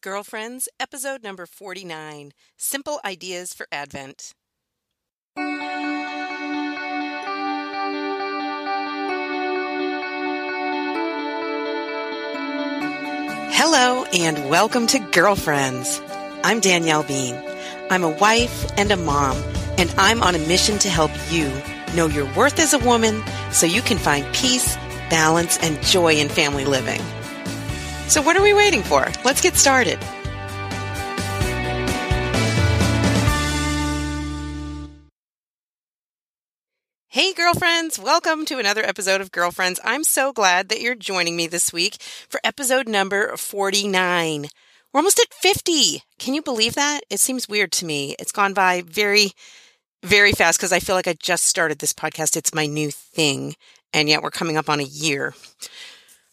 Girlfriends, episode number 49 Simple Ideas for Advent. Hello, and welcome to Girlfriends. I'm Danielle Bean. I'm a wife and a mom, and I'm on a mission to help you know your worth as a woman so you can find peace, balance, and joy in family living. So, what are we waiting for? Let's get started. Hey, girlfriends, welcome to another episode of Girlfriends. I'm so glad that you're joining me this week for episode number 49. We're almost at 50. Can you believe that? It seems weird to me. It's gone by very, very fast because I feel like I just started this podcast. It's my new thing, and yet we're coming up on a year.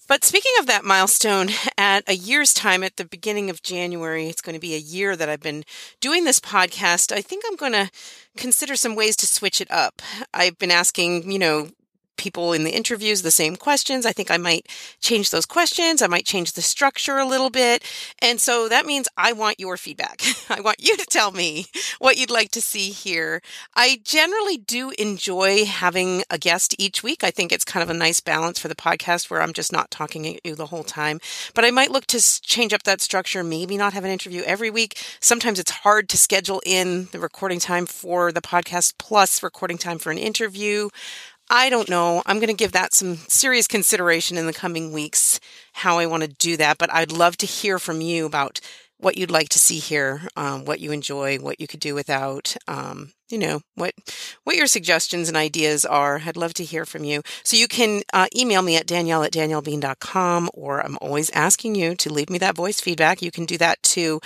But speaking of that milestone, at a year's time, at the beginning of January, it's going to be a year that I've been doing this podcast. I think I'm going to consider some ways to switch it up. I've been asking, you know, people in the interviews the same questions. I think I might change those questions. I might change the structure a little bit. And so that means I want your feedback. I want you to tell me what you'd like to see here. I generally do enjoy having a guest each week. I think it's kind of a nice balance for the podcast where I'm just not talking at you the whole time. But I might look to change up that structure, maybe not have an interview every week. Sometimes it's hard to schedule in the recording time for the podcast plus recording time for an interview. I don't know. I'm going to give that some serious consideration in the coming weeks, how I want to do that. But I'd love to hear from you about what you'd like to see here, um, what you enjoy, what you could do without. Um, you know what what your suggestions and ideas are. I'd love to hear from you. So you can uh, email me at danielle at daniellebean.com or i'm always asking you to leave me that voice feedback. You can do that too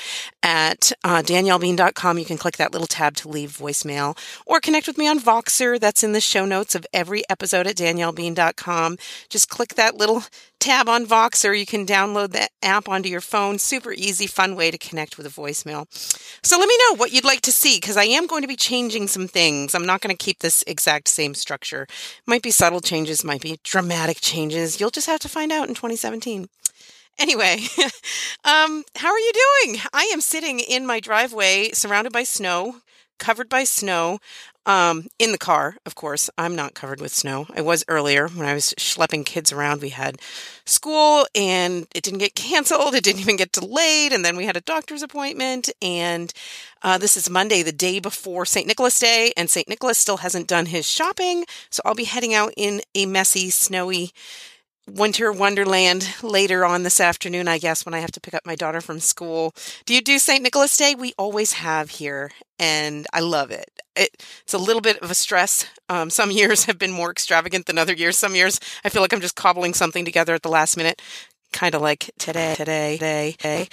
at uh, daniellebean.com you can click that little tab to leave voicemail or connect with me on voxer. That's in the show notes of every episode at daniellebean.com just click that little tab on voxer you can download the app onto your phone super easy fun way to connect with a voicemail so let me know what you'd like to see because i am going to be changing some things. I'm not going to keep this exact same structure. Might be subtle changes, might be dramatic changes. You'll just have to find out in 2017. Anyway, um, how are you doing? I am sitting in my driveway surrounded by snow, covered by snow um, in the car, of course. I'm not covered with snow. I was earlier when I was schlepping kids around. We had school and it didn't get canceled. It didn't even get delayed. And then we had a doctor's appointment. And uh, this is Monday, the day before St. Nicholas Day. And St. Nicholas still hasn't done his shopping. So I'll be heading out in a messy, snowy winter wonderland later on this afternoon, I guess, when I have to pick up my daughter from school. Do you do St. Nicholas Day? We always have here, and I love it. It it's a little bit of a stress. Um, some years have been more extravagant than other years. Some years I feel like I'm just cobbling something together at the last minute. Kind of like today, today, today, today.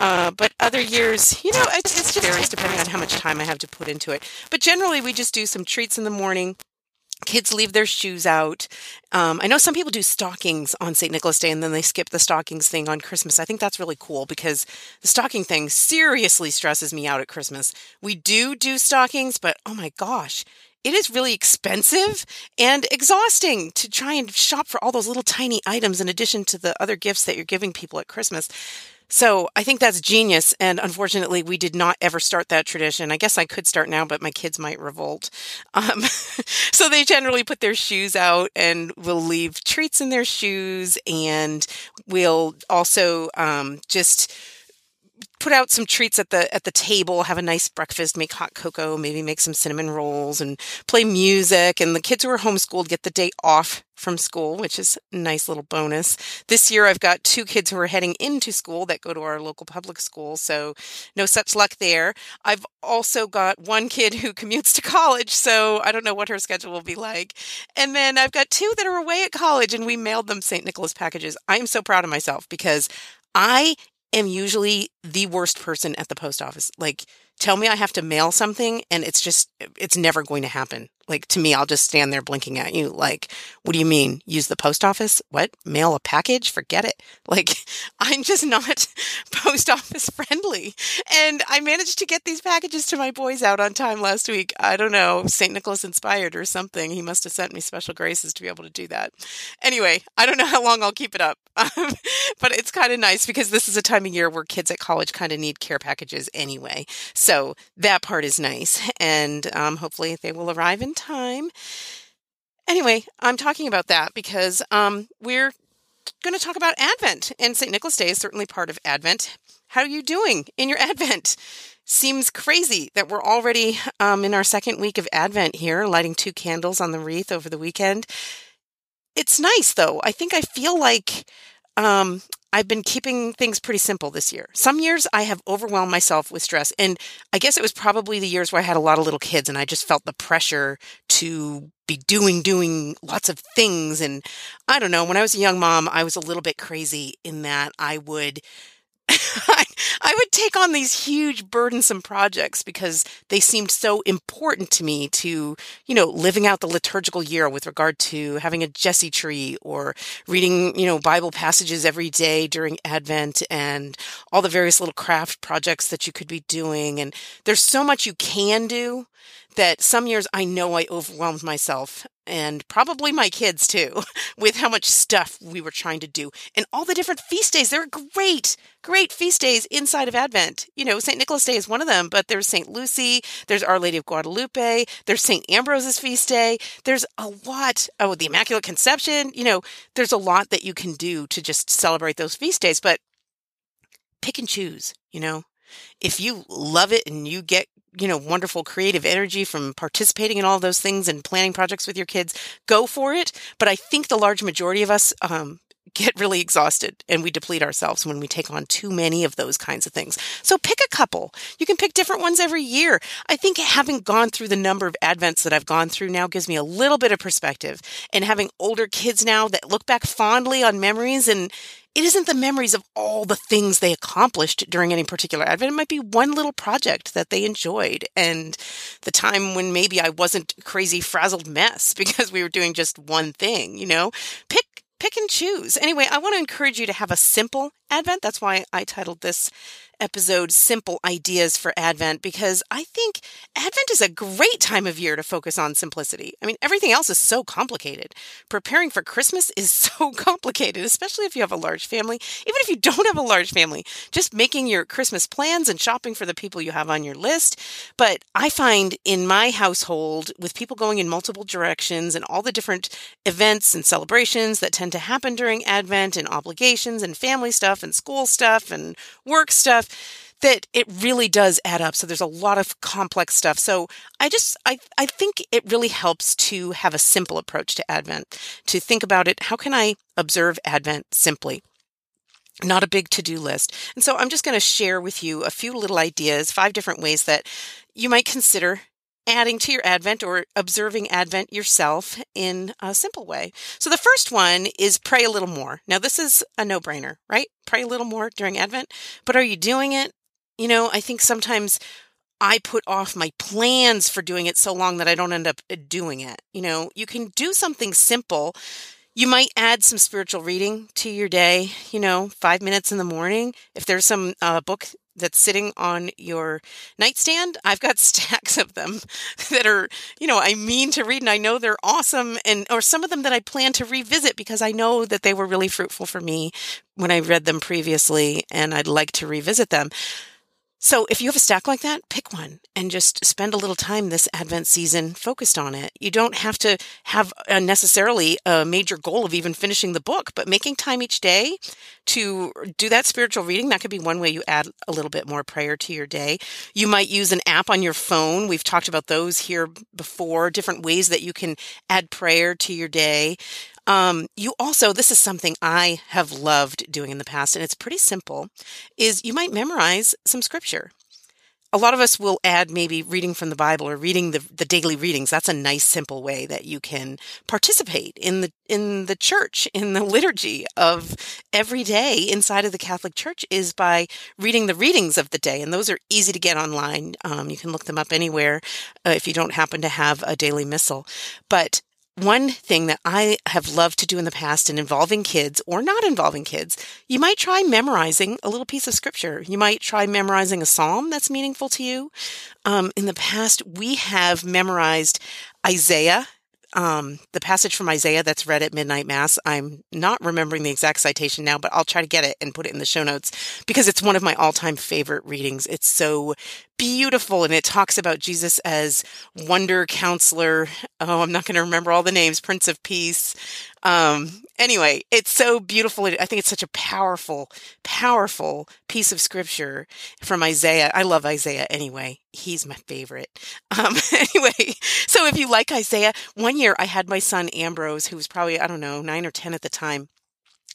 Uh, but other years, you know, it's, it's just varies depending on how much time I have to put into it. But generally, we just do some treats in the morning kids leave their shoes out. Um, I know some people do stockings on St. Nicholas Day and then they skip the stockings thing on Christmas. I think that's really cool because the stocking thing seriously stresses me out at Christmas. We do do stockings, but oh my gosh, it is really expensive and exhausting to try and shop for all those little tiny items in addition to the other gifts that you're giving people at Christmas. So I think that's genius. And unfortunately, we did not ever start that tradition. I guess I could start now, but my kids might revolt. Um, so they generally put their shoes out and we'll leave treats in their shoes. And we'll also um, just put out some treats at the at the table, have a nice breakfast, make hot cocoa, maybe make some cinnamon rolls and play music and the kids who are homeschooled get the day off from school, which is a nice little bonus. This year I've got two kids who are heading into school that go to our local public school, so no such luck there. I've also got one kid who commutes to college, so I don't know what her schedule will be like. And then I've got two that are away at college and we mailed them St. Nicholas packages. I am so proud of myself because I am usually the worst person at the post office. Like, tell me I have to mail something and it's just, it's never going to happen. Like to me, I'll just stand there blinking at you. Like, what do you mean? Use the post office? What? Mail a package? Forget it. Like, I'm just not post office friendly. And I managed to get these packages to my boys out on time last week. I don't know, St. Nicholas inspired or something. He must have sent me special graces to be able to do that. Anyway, I don't know how long I'll keep it up, but it's kind of nice because this is a time of year where kids at college kind of need care packages anyway. So that part is nice. And um, hopefully they will arrive in time. Anyway, I'm talking about that because um, we're going to talk about Advent, and St. Nicholas Day is certainly part of Advent. How are you doing in your Advent? Seems crazy that we're already um, in our second week of Advent here, lighting two candles on the wreath over the weekend. It's nice though. I think I feel like um, I've been keeping things pretty simple this year. Some years I have overwhelmed myself with stress. And I guess it was probably the years where I had a lot of little kids and I just felt the pressure to be doing, doing lots of things. And I don't know, when I was a young mom, I was a little bit crazy in that I would I, I would take on these huge burdensome projects because they seemed so important to me to, you know, living out the liturgical year with regard to having a Jesse tree or reading, you know, Bible passages every day during Advent and all the various little craft projects that you could be doing. And there's so much you can do that some years I know I overwhelmed myself and probably my kids too with how much stuff we were trying to do and all the different feast days. There are great, great feast days inside of Advent. You know, St. Nicholas Day is one of them, but there's St. Lucy, there's Our Lady of Guadalupe, there's St. Ambrose's feast day. There's a lot. Oh, the Immaculate Conception. You know, there's a lot that you can do to just celebrate those feast days, but pick and choose, you know. If you love it and you get you know, wonderful creative energy from participating in all those things and planning projects with your kids, go for it. But I think the large majority of us um, get really exhausted and we deplete ourselves when we take on too many of those kinds of things. So pick a couple. You can pick different ones every year. I think having gone through the number of advents that I've gone through now gives me a little bit of perspective and having older kids now that look back fondly on memories and it isn't the memories of all the things they accomplished during any particular advent. It might be one little project that they enjoyed and the time when maybe I wasn't crazy frazzled mess because we were doing just one thing, you know? Pick pick and choose. Anyway, I want to encourage you to have a simple Advent. That's why I titled this episode Simple Ideas for Advent because I think Advent is a great time of year to focus on simplicity. I mean, everything else is so complicated. Preparing for Christmas is so complicated, especially if you have a large family. Even if you don't have a large family, just making your Christmas plans and shopping for the people you have on your list. But I find in my household, with people going in multiple directions and all the different events and celebrations that tend to happen during Advent and obligations and family stuff and school stuff and work stuff, that it really does add up. So there's a lot of complex stuff. So I just I I think it really helps to have a simple approach to Advent. To think about it, how can I observe Advent simply? Not a big to-do list. And so I'm just going to share with you a few little ideas, five different ways that you might consider adding to your Advent or observing Advent yourself in a simple way. So the first one is pray a little more. Now, this is a no brainer, right? Pray a little more during Advent. But are you doing it? You know, I think sometimes I put off my plans for doing it so long that I don't end up uh, doing it. You know, you can do something simple. You might add some spiritual reading to your day, you know, five minutes in the morning. If there's some uh, book that's sitting on your nightstand. I've got stacks of them that are, you know, I mean to read and I know they're awesome and or some of them that I plan to revisit because I know that they were really fruitful for me when I read them previously and I'd like to revisit them. So if you have a stack like that, pick one and just spend a little time this Advent season focused on it. You don't have to have a necessarily a major goal of even finishing the book, but making time each day to do that spiritual reading, that could be one way you add a little bit more prayer to your day. You might use an app on your phone. We've talked about those here before, different ways that you can add prayer to your day. Um, you also, this is something I have loved doing in the past, and it's pretty simple, is you might memorize some scripture. a lot of us will add maybe reading from the Bible or reading the, the daily readings. That's a nice, simple way that you can participate in the in the church, in the liturgy of every day inside of the Catholic Church is by reading the readings of the day, and those are easy to get online. Um, you can look them up anywhere uh, if you don't happen to have a daily missal. But one thing that I have loved to do in the past in involving kids or not involving kids, you might try memorizing a little piece of scripture. You might try memorizing a psalm that's meaningful to you. Um, in the past, we have memorized Isaiah um, the passage from Isaiah that's read at midnight mass. I'm not remembering the exact citation now, but I'll try to get it and put it in the show notes because it's one of my all time favorite readings. It's so beautiful and it talks about Jesus as wonder counselor. Oh, I'm not going to remember all the names, Prince of Peace. Um, anyway, it's so beautiful. I think it's such a powerful, powerful piece of scripture from Isaiah. I love Isaiah anyway. He's my favorite. Um, anyway, so if you like Isaiah, one year I had my son Ambrose, who was probably, I don't know, nine or 10 at the time,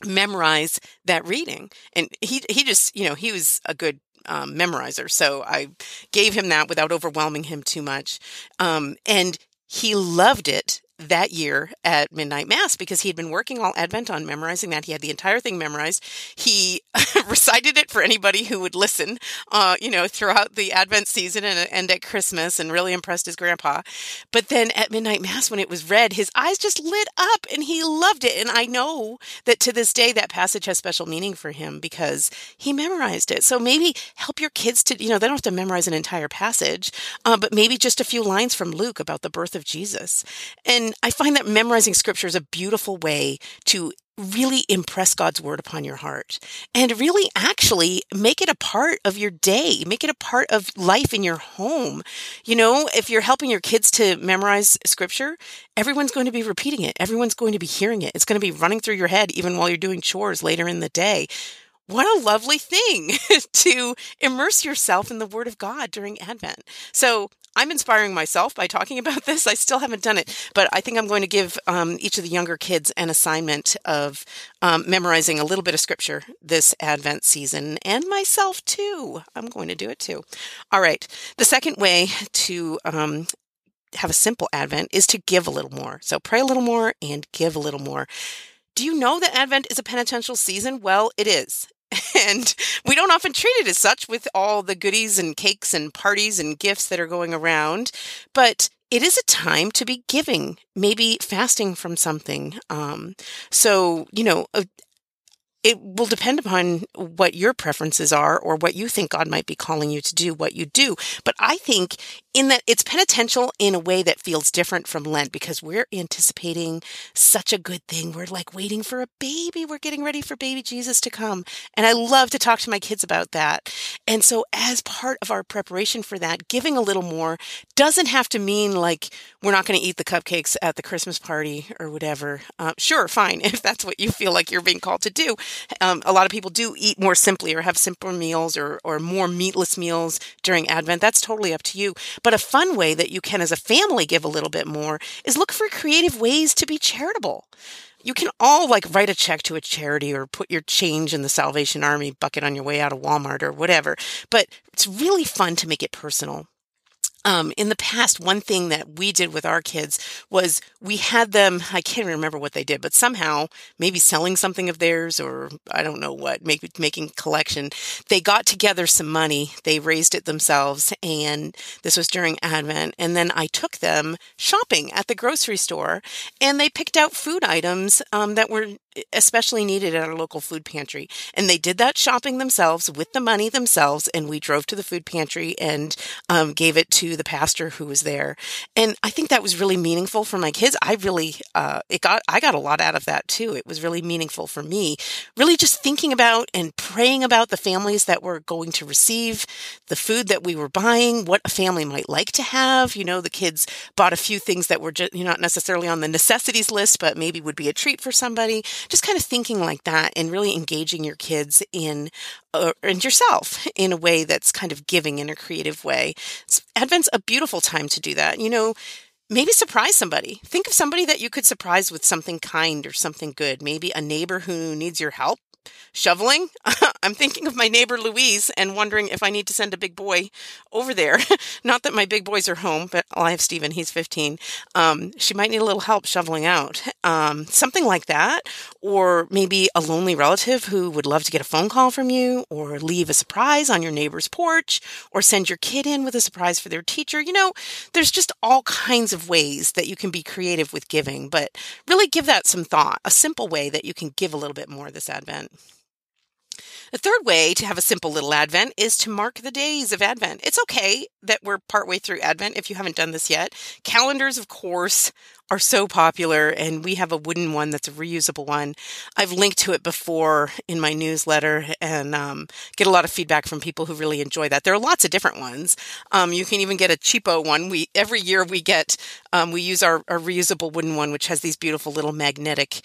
memorize that reading. And he, he just, you know, he was a good um, memorizer. So I gave him that without overwhelming him too much. Um, and he loved it that year at midnight mass because he had been working all advent on memorizing that. He had the entire thing memorized. He recited it for anybody who would listen uh, you know throughout the advent season and, and at christmas and really impressed his grandpa. But then at midnight mass when it was read his eyes just lit up and he loved it. And i know that to this day that passage has special meaning for him because he memorized it. So maybe help your kids to you know they don't have to memorize an entire passage uh, but maybe just a few lines from luke about the birth of jesus. And I find that memorizing scripture is a beautiful way to really impress God's word upon your heart and really actually make it a part of your day, make it a part of life in your home. You know, if you're helping your kids to memorize scripture, everyone's going to be repeating it, everyone's going to be hearing it. It's going to be running through your head even while you're doing chores later in the day. What a lovely thing to immerse yourself in the Word of God during Advent. So, I'm inspiring myself by talking about this. I still haven't done it, but I think I'm going to give um, each of the younger kids an assignment of um, memorizing a little bit of scripture this Advent season, and myself too. I'm going to do it too. All right. The second way to um, have a simple Advent is to give a little more. So pray a little more and give a little more. Do you know that Advent is a penitential season? Well, it is. And we don't often treat it as such with all the goodies and cakes and parties and gifts that are going around. But it is a time to be giving, maybe fasting from something. Um, so, you know, it will depend upon what your preferences are or what you think God might be calling you to do, what you do. But I think in that it's penitential in a way that feels different from Lent because we're anticipating such a good thing. We're like waiting for a baby. We're getting ready for baby Jesus to come. And I love to talk to my kids about that. And so as part of our preparation for that, giving a little more doesn't have to mean like we're not going to eat the cupcakes at the Christmas party or whatever. Uh, sure, fine, if that's what you feel like you're being called to do. Um, a lot of people do eat more simply or have simpler meals or, or more meatless meals during Advent. That's totally up to you. But a fun way that you can, as a family, give a little bit more is look for creative ways to be charitable. You can all like write a check to a charity or put your change in the Salvation Army bucket on your way out of Walmart or whatever. But it's really fun to make it personal. Um, in the past, one thing that we did with our kids was we had them, I can't remember what they did, but somehow maybe selling something of theirs or I don't know what, make, making collection. They got together some money. They raised it themselves. And this was during Advent. And then I took them shopping at the grocery store and they picked out food items um, that were especially needed at our local food pantry. And they did that shopping themselves with the money themselves. And we drove to the food pantry and um, gave it to the pastor who was there. And I think that was really meaningful for my kids. I really, uh, it got, I got a lot out of that too. It was really meaningful for me. Really just thinking about and praying about the families that were going to receive the food that we were buying, what a family might like to have. You know, the kids bought a few things that were just, you know, not necessarily on the necessities list, but maybe would be a treat for somebody just kind of thinking like that and really engaging your kids in uh, and yourself in a way that's kind of giving in a creative way. Advent's a beautiful time to do that. You know, maybe surprise somebody. Think of somebody that you could surprise with something kind or something good. Maybe a neighbor who needs your help shoveling, I'm thinking of my neighbor Louise and wondering if I need to send a big boy over there. Not that my big boys are home, but well, I have Stephen, he's 15. Um, she might need a little help shoveling out. Um, something like that. Or maybe a lonely relative who would love to get a phone call from you, or leave a surprise on your neighbor's porch, or send your kid in with a surprise for their teacher. You know, there's just all kinds of ways that you can be creative with giving, but really give that some thought. A simple way that you can give a little bit more this Advent. The third way to have a simple little Advent is to mark the days of Advent. It's okay that we're partway through Advent if you haven't done this yet. Calendars, of course, are so popular, and we have a wooden one that's a reusable one. I've linked to it before in my newsletter and um, get a lot of feedback from people who really enjoy that. There are lots of different ones. Um, you can even get a cheapo one. We every year we get um, we use our, our reusable wooden one, which has these beautiful little magnetic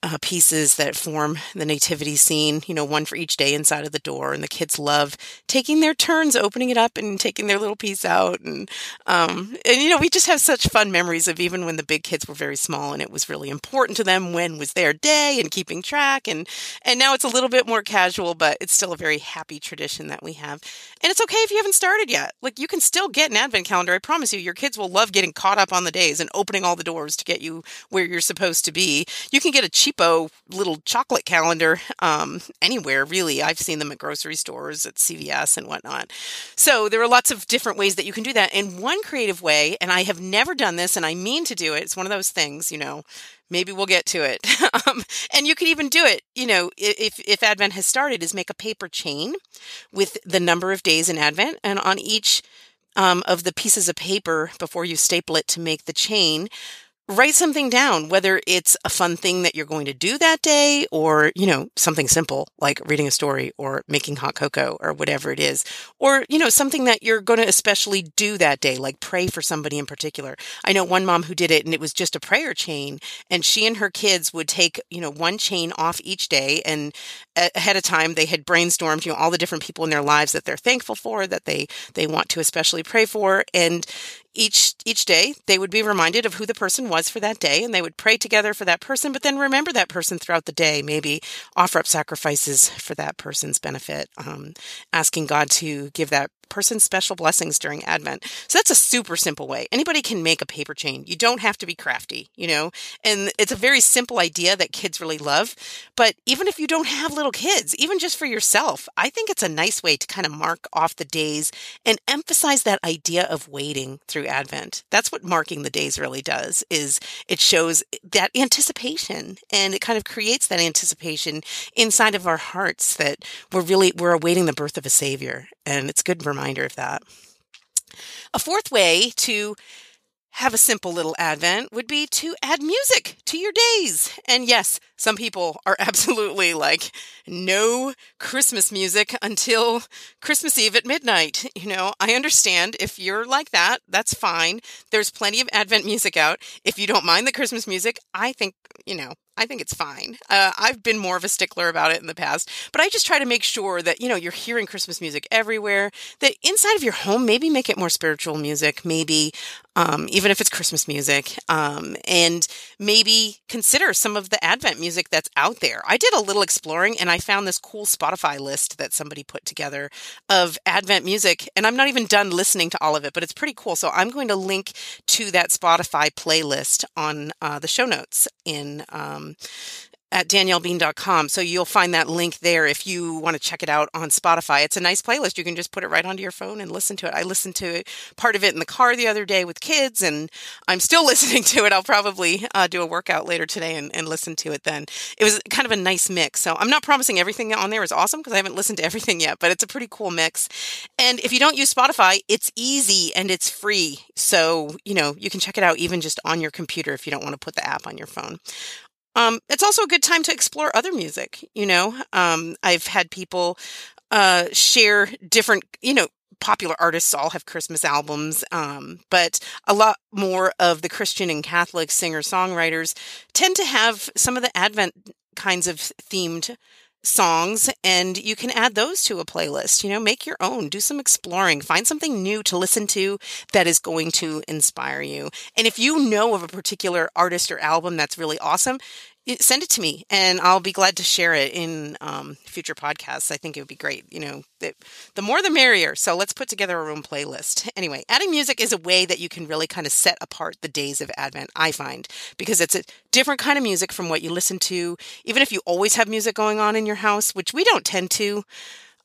uh, pieces that form the nativity scene, you know, one for each day inside of the door. And the kids love taking their turns, opening it up and taking their little piece out. And, um, and, you know, we just have such fun memories of even when the big kids were very small and it was really important to them when was their day and keeping track. And, and now it's a little bit more casual, but it's still a very happy tradition that we have. And it's okay if you haven't started yet. Like you can still get an advent calendar. I promise you, your kids will love getting caught up on the days and opening all the doors to get you where you're supposed to be. You can get a cheapo little chocolate calendar um, anywhere, really. I've seen them at grocery stores, at CVS, and whatnot. So there are lots of different ways that you can do that. And one creative way, and I have never done this, and I mean to do it, it's one of those things, you know, maybe we'll get to it. um, and you could even do it, you know, if, if Advent has started, is make a paper chain with the number of days in Advent. And on each um, of the pieces of paper, before you staple it to make the chain, write something down, whether it's a fun thing that you're going to do that day or, you know, something simple like reading a story or making hot cocoa or whatever it is, or, you know, something that you're going to especially do that day, like pray for somebody in particular. I know one mom who did it and it was just a prayer chain and she and her kids would take, you know, one chain off each day and ahead of time they had brainstormed, you know, all the different people in their lives that they're thankful for, that they, they want to especially pray for. And, each each day they would be reminded of who the person was for that day and they would pray together for that person but then remember that person throughout the day maybe offer up sacrifices for that person's benefit um, asking god to give that person special blessings during Advent. So that's a super simple way. Anybody can make a paper chain. You don't have to be crafty, you know, and it's a very simple idea that kids really love. But even if you don't have little kids, even just for yourself, I think it's a nice way to kind of mark off the days and emphasize that idea of waiting through Advent. That's what marking the days really does is it shows that anticipation and it kind of creates that anticipation inside of our hearts that we're really we're awaiting the birth of a savior and it's a good reminder of that. A fourth way to have a simple little advent would be to add music to your days. And yes, some people are absolutely like, no Christmas music until Christmas Eve at midnight. You know, I understand if you're like that, that's fine. There's plenty of Advent music out. If you don't mind the Christmas music, I think, you know, I think it's fine. Uh, I've been more of a stickler about it in the past, but I just try to make sure that, you know, you're hearing Christmas music everywhere, that inside of your home, maybe make it more spiritual music, maybe um, even if it's Christmas music, um, and maybe consider some of the Advent music that's out there. I did a little exploring and I found this cool Spotify list that somebody put together of Advent music, and I'm not even done listening to all of it, but it's pretty cool. So I'm going to link to that Spotify playlist on uh, the show notes in um, at daniellebean.com. So you'll find that link there if you want to check it out on Spotify. It's a nice playlist. You can just put it right onto your phone and listen to it. I listened to part of it in the car the other day with kids, and I'm still listening to it. I'll probably uh, do a workout later today and, and listen to it then. It was kind of a nice mix. So I'm not promising everything on there is awesome because I haven't listened to everything yet, but it's a pretty cool mix. And if you don't use Spotify, it's easy and it's free. So, you know, you can check it out even just on your computer if you don't want to put the app on your phone. Um, it's also a good time to explore other music. You know, um, I've had people uh, share different, you know, popular artists all have Christmas albums, um, but a lot more of the Christian and Catholic singer songwriters tend to have some of the Advent kinds of themed songs and you can add those to a playlist. You know, make your own, do some exploring, find something new to listen to that is going to inspire you. And if you know of a particular artist or album that's really awesome, send it to me and I'll be glad to share it in um, future podcasts. I think it would be great. You know, the, the more the merrier. So let's put together our own playlist. Anyway, adding music is a way that you can really kind of set apart the days of Advent, I find, because it's a different kind of music from what you listen to. Even if you always have music going on in your house, which we don't tend to.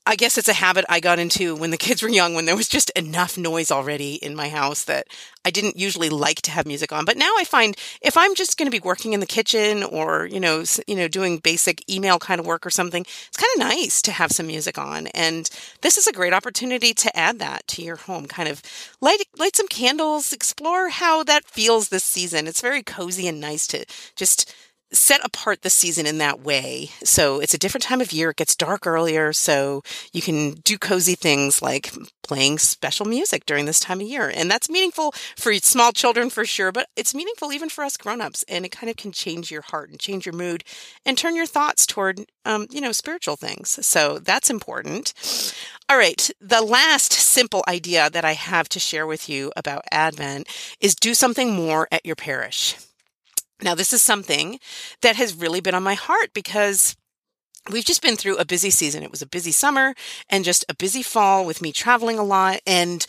I guess it's a habit I got into when the kids were young, when there was just enough noise already in my house that I didn't usually like to have music on. But now I find if I'm just going to be working in the kitchen or, you know, you know, doing basic email kind of work or something, it's kind of nice to have some music on. And this is a great opportunity to add that to your home. Kind of light, light some candles, explore how that feels this season. It's very cozy and nice to just set apart the season in that way. So it's a different time of year. It gets dark earlier. So you can do cozy things like playing special music during this time of year. And that's meaningful for small children for sure, but it's meaningful even for us grown-ups. And it kind of can change your heart and change your mood and turn your thoughts toward, um, you know, spiritual things. So that's important. All right. The last simple idea that I have to share with you about Advent is do something more at your parish. Now, this is something that has really been on my heart because we've just been through a busy season. It was a busy summer and just a busy fall with me traveling a lot. And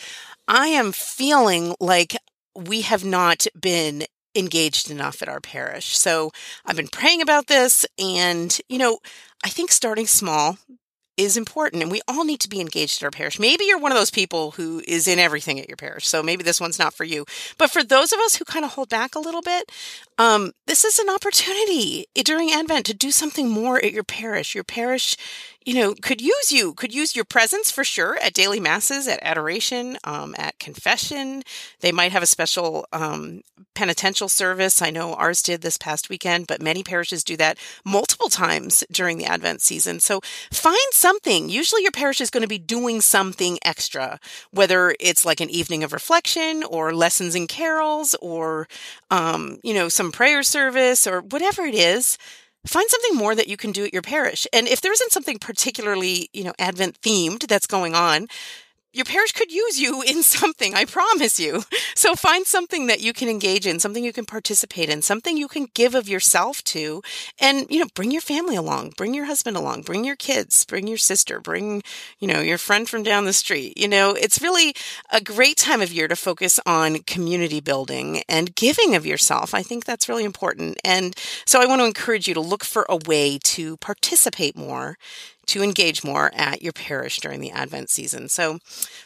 I am feeling like we have not been engaged enough at our parish. So I've been praying about this and, you know, I think starting small is important and we all need to be engaged at our parish. Maybe you're one of those people who is in everything at your parish. So maybe this one's not for you. But for those of us who kind of hold back a little bit, um, this is an opportunity during Advent to do something more at your parish. Your parish you know, could use you, could use your presence for sure at daily masses, at adoration, um, at confession. They might have a special um, penitential service. I know ours did this past weekend, but many parishes do that multiple times during the Advent season. So find something. Usually your parish is going to be doing something extra, whether it's like an evening of reflection or lessons and carols or, um, you know, some prayer service or whatever it is find something more that you can do at your parish. And if there isn't something particularly, you know, Advent themed that's going on, your parish could use you in something, I promise you. So find something that you can engage in, something you can participate in, something you can give of yourself to, and, you know, bring your family along, bring your husband along, bring your kids, bring your sister, bring, you know, your friend from down the street. You know, it's really a great time of year to focus on community building and giving of yourself. I think that's really important. And so I want to encourage you to look for a way to participate more to engage more at your parish during the Advent season. So,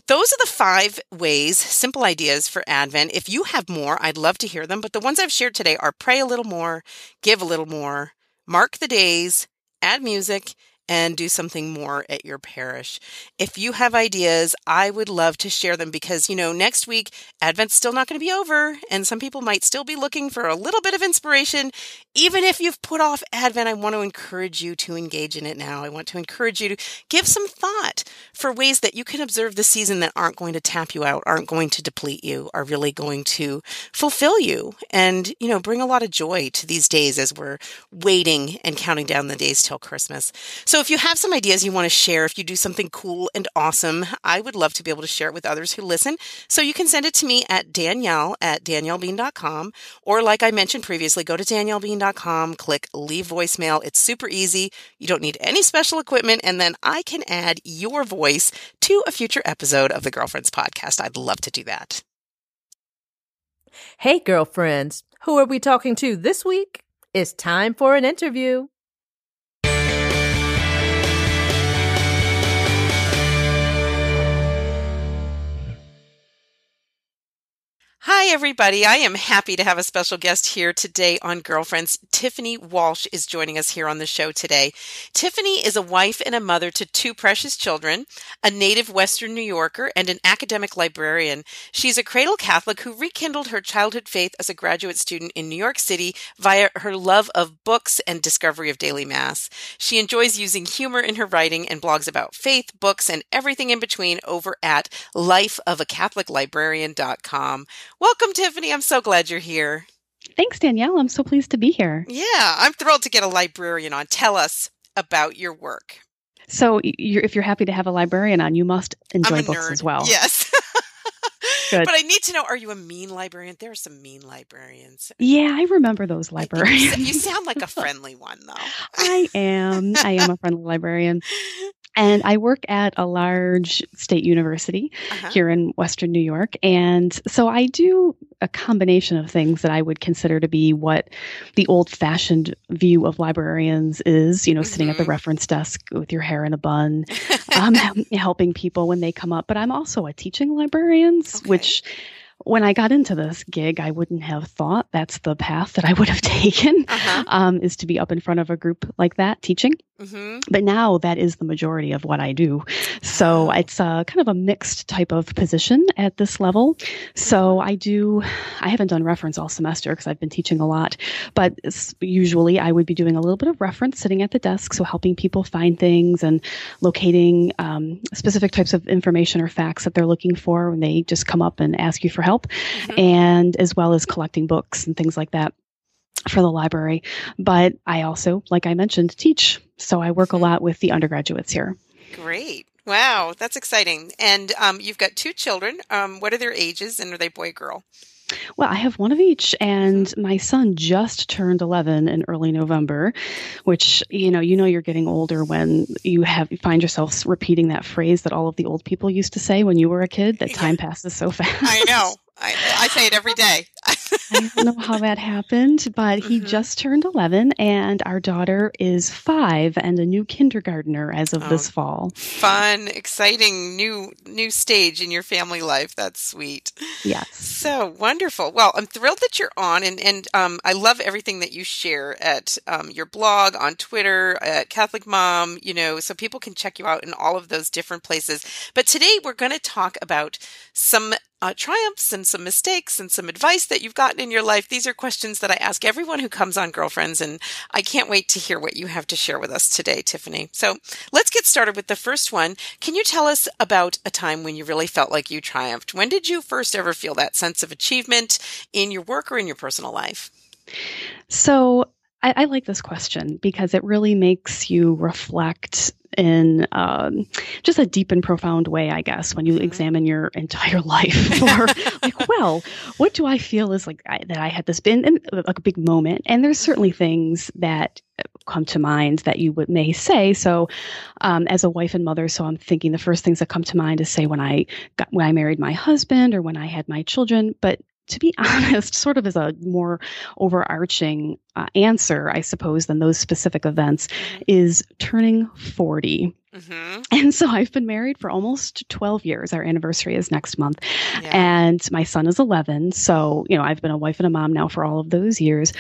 those are the five ways, simple ideas for Advent. If you have more, I'd love to hear them. But the ones I've shared today are pray a little more, give a little more, mark the days, add music, and do something more at your parish. If you have ideas, I would love to share them because, you know, next week, Advent's still not going to be over, and some people might still be looking for a little bit of inspiration. Even if you've put off Advent, I want to encourage you to engage in it now. I want to encourage you to give some thought for ways that you can observe the season that aren't going to tap you out, aren't going to deplete you, are really going to fulfill you and, you know, bring a lot of joy to these days as we're waiting and counting down the days till Christmas. So so if you have some ideas you want to share, if you do something cool and awesome, I would love to be able to share it with others who listen. So you can send it to me at Danielle at DanielleBean.com. Or like I mentioned previously, go to DanielleBean.com, click leave voicemail. It's super easy. You don't need any special equipment. And then I can add your voice to a future episode of the Girlfriends podcast. I'd love to do that. Hey, girlfriends. Who are we talking to this week? It's time for an interview. Hi, everybody. I am happy to have a special guest here today on Girlfriends. Tiffany Walsh is joining us here on the show today. Tiffany is a wife and a mother to two precious children, a native Western New Yorker, and an academic librarian. She's a cradle Catholic who rekindled her childhood faith as a graduate student in New York City via her love of books and discovery of daily Mass. She enjoys using humor in her writing and blogs about faith, books, and everything in between over at lifeofacatholiclibrarian.com. Welcome, Tiffany. I'm so glad you're here. Thanks, Danielle. I'm so pleased to be here. Yeah, I'm thrilled to get a librarian on. Tell us about your work. So, you're, if you're happy to have a librarian on, you must enjoy books nerd. as well. Yes. Good. But I need to know: Are you a mean librarian? There are some mean librarians. Yeah, I remember those librarians. You sound like a friendly one, though. I am. I am a friendly librarian. And I work at a large state university Uh-huh. here in Western New York. And so I do a combination of things that I would consider to be what the old fashioned view of librarians is, you know, sitting at the Mhm. reference desk with your hair in a bun, um, helping people when they come up. But I'm also a teaching librarian, Okay. which when I got into this gig, I wouldn't have thought that's the path that I would have taken, Uh-huh. um, is to be up in front of a group like that teaching. Hmm But now that is the majority of what I do. So it's a kind of a mixed type of position at this level. So I do, I haven't done reference all semester because I've been teaching a lot, but usually I would be doing a little bit of reference sitting at the desk. So helping people find things and locating um, specific types of information or facts that they're looking for when they just come up and ask you for help, Mhm. and as well as collecting books and things like that for the library. But I also, like I mentioned, teach. So I work a Mhm. lot with the undergraduates here. Great. Wow, that's exciting. And um, you've got two children. Um, what are their ages, and are they boy girl? Well, I have one of each, and my son just turned 11 in early November, which, you know, you know you're getting older when you have you find yourself repeating that phrase that all of the old people used to say when you were a kid that time passes so fast. I know. I, I say it every day. I don't know how that happened, but he Mhm. just turned 11, and our daughter is five and a new kindergartner as of Oh. this fall. Fun, exciting new new stage in your family life. That's sweet. Yes. So wonderful. Well, I'm thrilled that you're on, and and um, I love everything that you share at um, your blog, on Twitter, at Catholic Mom. You know, so people can check you out in all of those different places. But today we're going to talk about some uh, triumphs and some mistakes and some advice that you've gotten in your life. These are questions that I ask everyone who comes on Girlfriends, and I can't wait to hear what you have to share with us today, Tiffany. So let's get started with the first one. Can you tell us about a time when you really felt like you triumphed? When did you first ever feel that sense of achievement in your work or in your personal life? So I, I like this question because it really makes you reflect in um, just a deep and profound way, I guess, when you Mhm. examine your entire life. For like, well, what do I feel is like I, that I had this been in, like a big moment, and there's certainly things that come to mind that you would may say. So, um, as a wife and mother, so I'm thinking the first things that come to mind is say when I got when I married my husband or when I had my children, but to be honest, sort of as a more overarching uh, answer, I suppose, than those specific events, is turning 40. Mm-hmm. And so I've been married for almost 12 years. Our anniversary is next month. Yeah. And my son is 11. So, you know, I've been a wife and a mom now for all of those years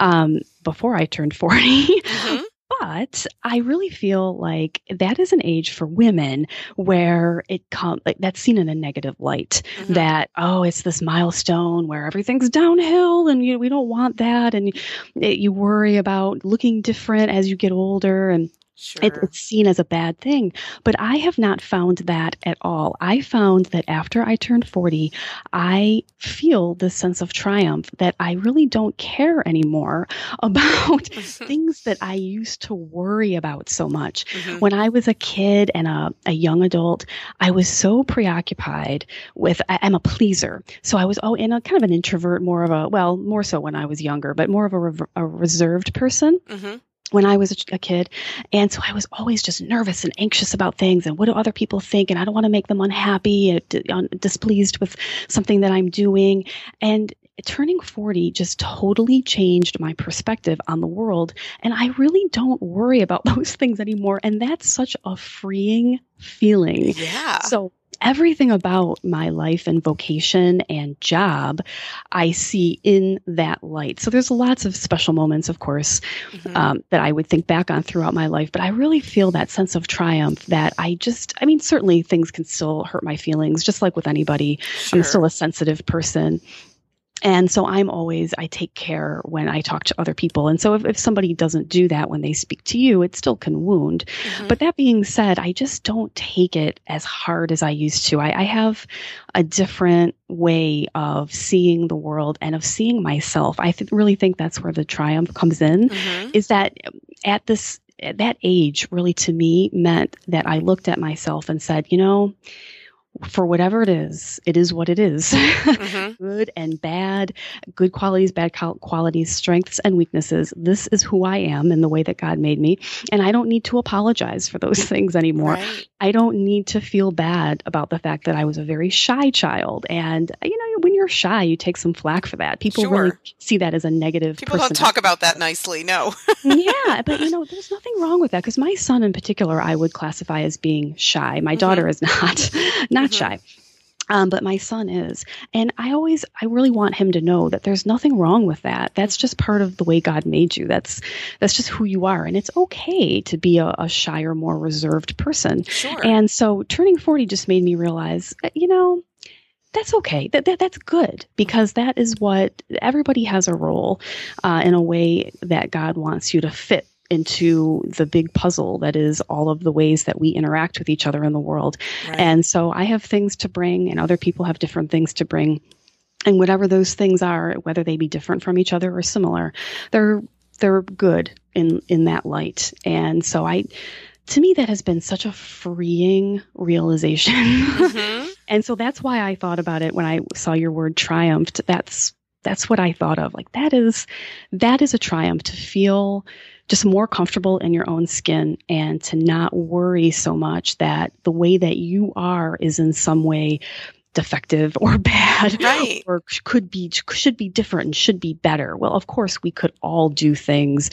um, before I turned 40. Mhm. But I really feel like that is an age for women where it comes like that's seen in a negative light. Mhm. That oh, it's this milestone where everything's downhill, and you know, we don't want that, and it, you worry about looking different as you get older, and Sure. it, it's seen as a bad thing. But I have not found that at all. I found that after I turned 40, I feel this sense of triumph that I really don't care anymore about things that I used to worry about so much. Mhm. When I was a kid and a, a young adult, I was so preoccupied with, I, I'm a pleaser. So I was, oh, and a kind of an introvert, more of a, well, more so when I was younger, but more of a, rev- a reserved person Mhm. When I was a, kid. And so I was always just nervous and anxious about things and what do other people think? And I don't want to make them unhappy, uh, and displeased with something that I'm doing. And turning 40 just totally changed my perspective on the world. And I really don't worry about those things anymore. And that's such a freeing feeling. Yeah. So everything about my life and vocation and job, I see in that light. So there's lots of special moments, of course, Mhm. um, that I would think back on throughout my life, but I really feel that sense of triumph that I just, I mean, certainly things can still hurt my feelings, just like with anybody. I'm still a sensitive person. And so I'm always, I take care when I talk to other people. And so if, if somebody doesn't do that when they speak to you, it still can wound. Mhm. But that being said, I just don't take it as hard as I used to. I, I have a different way of seeing the world and of seeing myself. I th- really think that's where the triumph comes in Mhm. is that at this at that age really to me meant that I looked at myself and said, you know, for whatever it is, it is what it is. Mhm. good and bad, good qualities, bad qualities, strengths and weaknesses. This is who I am in the way that God made me. And I don't need to apologize for those things anymore. Right. I don't need to feel bad about the fact that I was a very shy child. And, you know, when you're shy, you take some flack for that. People really see that as a negative People don't talk about that nicely. No. yeah, but you know, there's nothing wrong with that because my son in particular, I would classify as being shy. My Mhm. daughter is not, not Mhm. shy. Um, but my son is. And I always, I really want him to know that there's nothing wrong with that. That's just part of the way God made you. That's, that's just who you are. And it's okay to be a, a shy or more reserved person. Sure. And so turning 40 just made me realize, uh, you know, that's okay. That, that that's good because that is what everybody has a role uh, in a way that God wants you to fit into the big puzzle that is all of the ways that we interact with each other in the world. Right. And so I have things to bring, and other people have different things to bring. And whatever those things are, whether they be different from each other or similar, they're they're good in in that light. And so I to me that has been such a freeing realization. Mhm. and so that's why I thought about it when I saw your word triumphed. That's that's what I thought of. Like that is that is a triumph to feel just more comfortable in your own skin and to not worry so much that the way that you are is in some way defective or bad Right. or could be should be different and should be better well of course we could all do things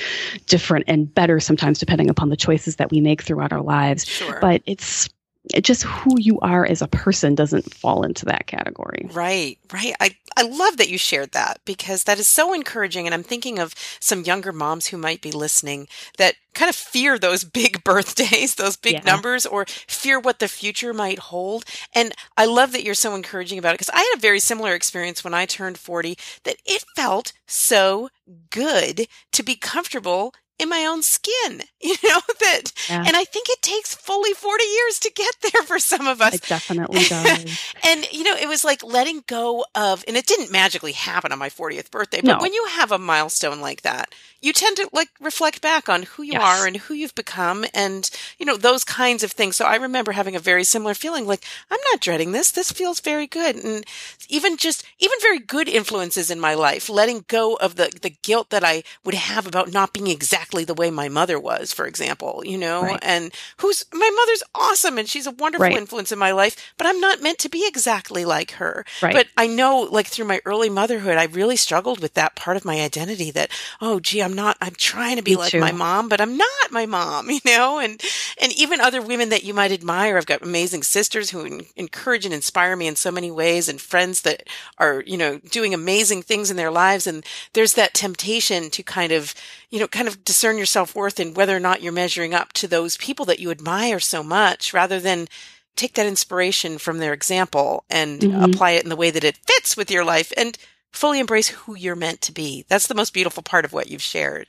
different and better sometimes depending upon the choices that we make throughout our lives Sure. but it's it just who you are as a person doesn't fall into that category Right, right. I, I love that you shared that because that is so encouraging. And I'm thinking of some younger moms who might be listening that kind of fear those big birthdays, those big Yeah. numbers, or fear what the future might hold. And I love that you're so encouraging about it because I had a very similar experience when I turned 40 that it felt so good to be comfortable in my own skin, you know, that, Yeah. and I think it takes fully 40 years to get there for some of us. it definitely does And you know, it was like letting go of, and it didn't magically happen on my 40th birthday, but No. when you have a milestone like that, you tend to like reflect back on who you Yes. are and who you've become and, you know, those kinds of things. So I remember having a very similar feeling like, I'm not dreading this. This feels very good. And even just, even very good influences in my life, letting go of the, the guilt that I would have about not being exactly the way my mother was, for example, you know, Right. and who's, my mother's awesome and she's a wonderful Right. influence in my life, but I'm not meant to be exactly like her. Right. But I know, like through my early motherhood, I really struggled with that part of my identity that, oh, gee, I'm not, I'm trying to be Me like too. my mom, but I'm not my mom, you know? And, and even other women that you might admire. I've got amazing sisters who encourage and inspire me in so many ways and friends that are, you know, doing amazing things in their lives. And there's that temptation to kind of, you know, kind of discern your self worth and whether or not you're measuring up to those people that you admire so much rather than take that inspiration from their example and Mhm. apply it in the way that it fits with your life and fully embrace who you're meant to be. That's the most beautiful part of what you've shared.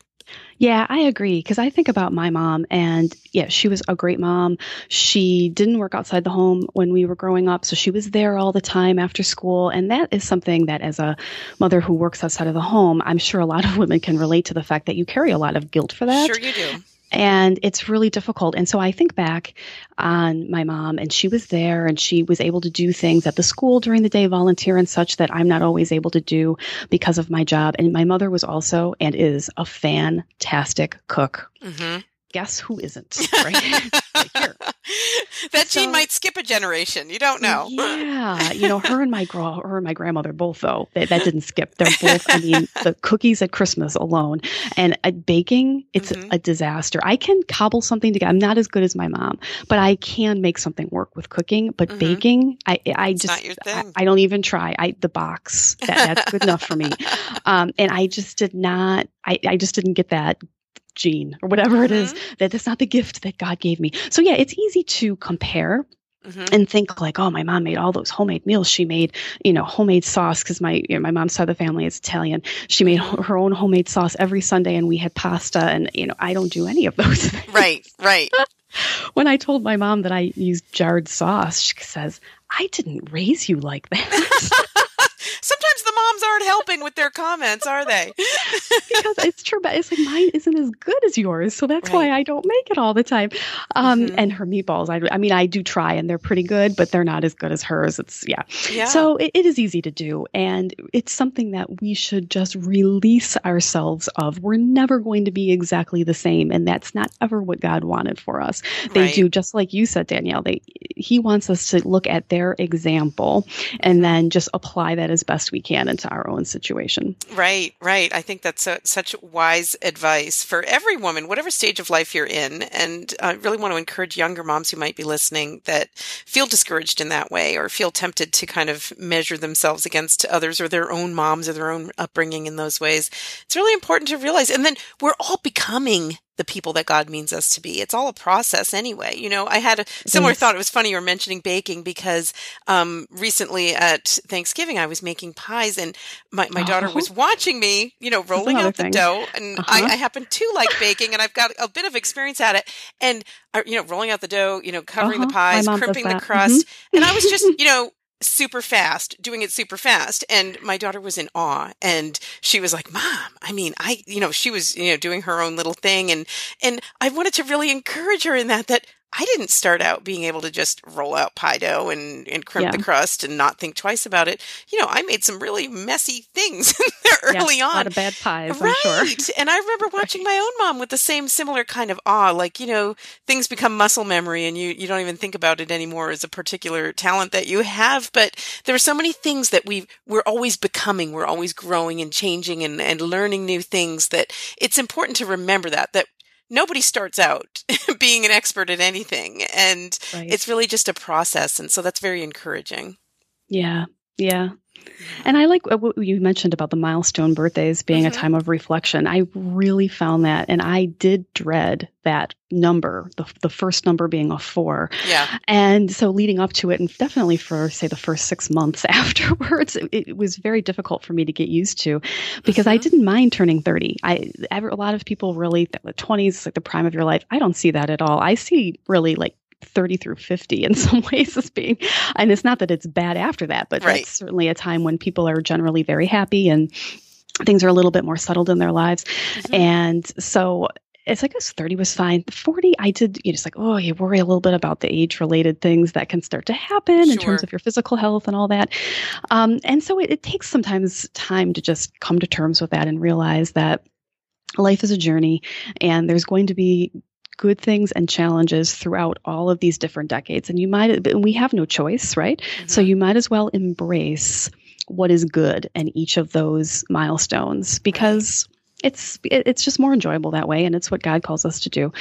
Yeah, I agree because I think about my mom and yeah, she was a great mom. She didn't work outside the home when we were growing up, so she was there all the time after school and that is something that as a mother who works outside of the home, I'm sure a lot of women can relate to the fact that you carry a lot of guilt for that Sure you do. And it's really difficult. And so I think back on my mom, and she was there, and she was able to do things at the school during the day, volunteer and such that I'm not always able to do because of my job. And my mother was also and is a fantastic cook. hmm Guess who isn't? Right, right here. that gene might skip a generation. You don't know. Yeah, you know, her and my gra- her and my grandmother both though that, that didn't skip. They're both. I mean, the cookies at Christmas alone, and uh, baking, it's Mhm. a disaster. I can cobble something together. I'm not as good as my mom, but I can make something work with cooking. But Mhm. baking, I I It's just not your I. I don't even try. I the box that, that's good enough for me. Um, and I just did not. I I just didn't get that gene or whatever it is that that's not the gift that God gave me. So yeah, it's easy to compare Mhm. and think like, oh, my mom made all those homemade meals. She made, you know, homemade sauce because my you know, my mom's side of the family is Italian. She made Mm-hmm. her her own homemade sauce every Sunday, and we had pasta. And you know, I don't do any of those. things. Right, right. When I told my mom that I used jarred sauce, she says, "I didn't raise you like that." The moms aren't helping with their comments, are they? because it's true, but it's like mine isn't as good as yours, so that's right. why I don't make it all the time. Um, mm-hmm. And her meatballs, I, I mean, I do try, and they're pretty good, but they're not as good as hers. It's yeah. yeah. So it, it is easy to do, and it's something that we should just release ourselves of. We're never going to be exactly the same, and that's not ever what God wanted for us. They right. do just like you said, Danielle. They He wants us to look at their example and then just apply that as best we can into our own situation. Right, right. I think that's a, such wise advice for every woman, whatever stage of life you're in. And I really want to encourage younger moms who might be listening that feel discouraged in that way or feel tempted to kind of measure themselves against others or their own moms or their own upbringing in those ways. It's really important to realize. And then we're all becoming the people that God means us to be. It's all a process anyway. You know, I had a similar thought. It was funny you were mentioning baking because um, recently at Thanksgiving I was making pies and my, my daughter was oh. watching me, you know, rolling out the thing. dough. And uh-huh. I, I, happen to like baking and I've got a bit of experience at it. And, uh, you know, rolling out the dough, you know, covering uh-huh. the pies, crimping the crust. Mm-hmm. And I was just, you know, super fast, doing it super fast. And my daughter was in awe and she was like, Mom, I mean, I, you know, she was, you know, doing her own little thing. And, and I wanted to really encourage her in that, that I didn't start out being able to just roll out pie dough and, and crimp yeah. the crust and not think twice about it. You know, I made some really messy things early yeah, on. A lot of bad pies, right. Sure. And I remember watching my own mom with the same similar kind of awe. Like, you know, things become muscle memory and you, you don't even think about it anymore as a particular talent that you have. But there are so many things that we we're always becoming. We're always growing and changing and, and learning new things that it's important to remember that, that nobody starts out being an expert at anything and right. it's really just a process and so that's very encouraging. Yeah. Yeah and I like what you mentioned about the milestone birthdays being mm-hmm. a time of reflection. I really found that, and I did dread that number, the, the first number being a four. Yeah. And so leading up to it, and definitely for, say, the first six months afterwards, it, it was very difficult for me to get used to because mm-hmm. I didn't mind turning 30. I, a lot of people really, the 20s, is like the prime of your life. I don't see that at all. I see really like 30 through 50 in some ways as being and it's not that it's bad after that but right. that's certainly a time when people are generally very happy and things are a little bit more settled in their lives mm-hmm. and so it's like guess 30 was fine 40 i did you know just like oh you worry a little bit about the age related things that can start to happen sure. in terms of your physical health and all that um, and so it, it takes sometimes time to just come to terms with that and realize that life is a journey and there's going to be good things and challenges throughout all of these different decades. And you might, we have no choice, right? Mm-hmm. So you might as well embrace what is good in each of those milestones because it's it's just more enjoyable that way and it's what god calls us to do.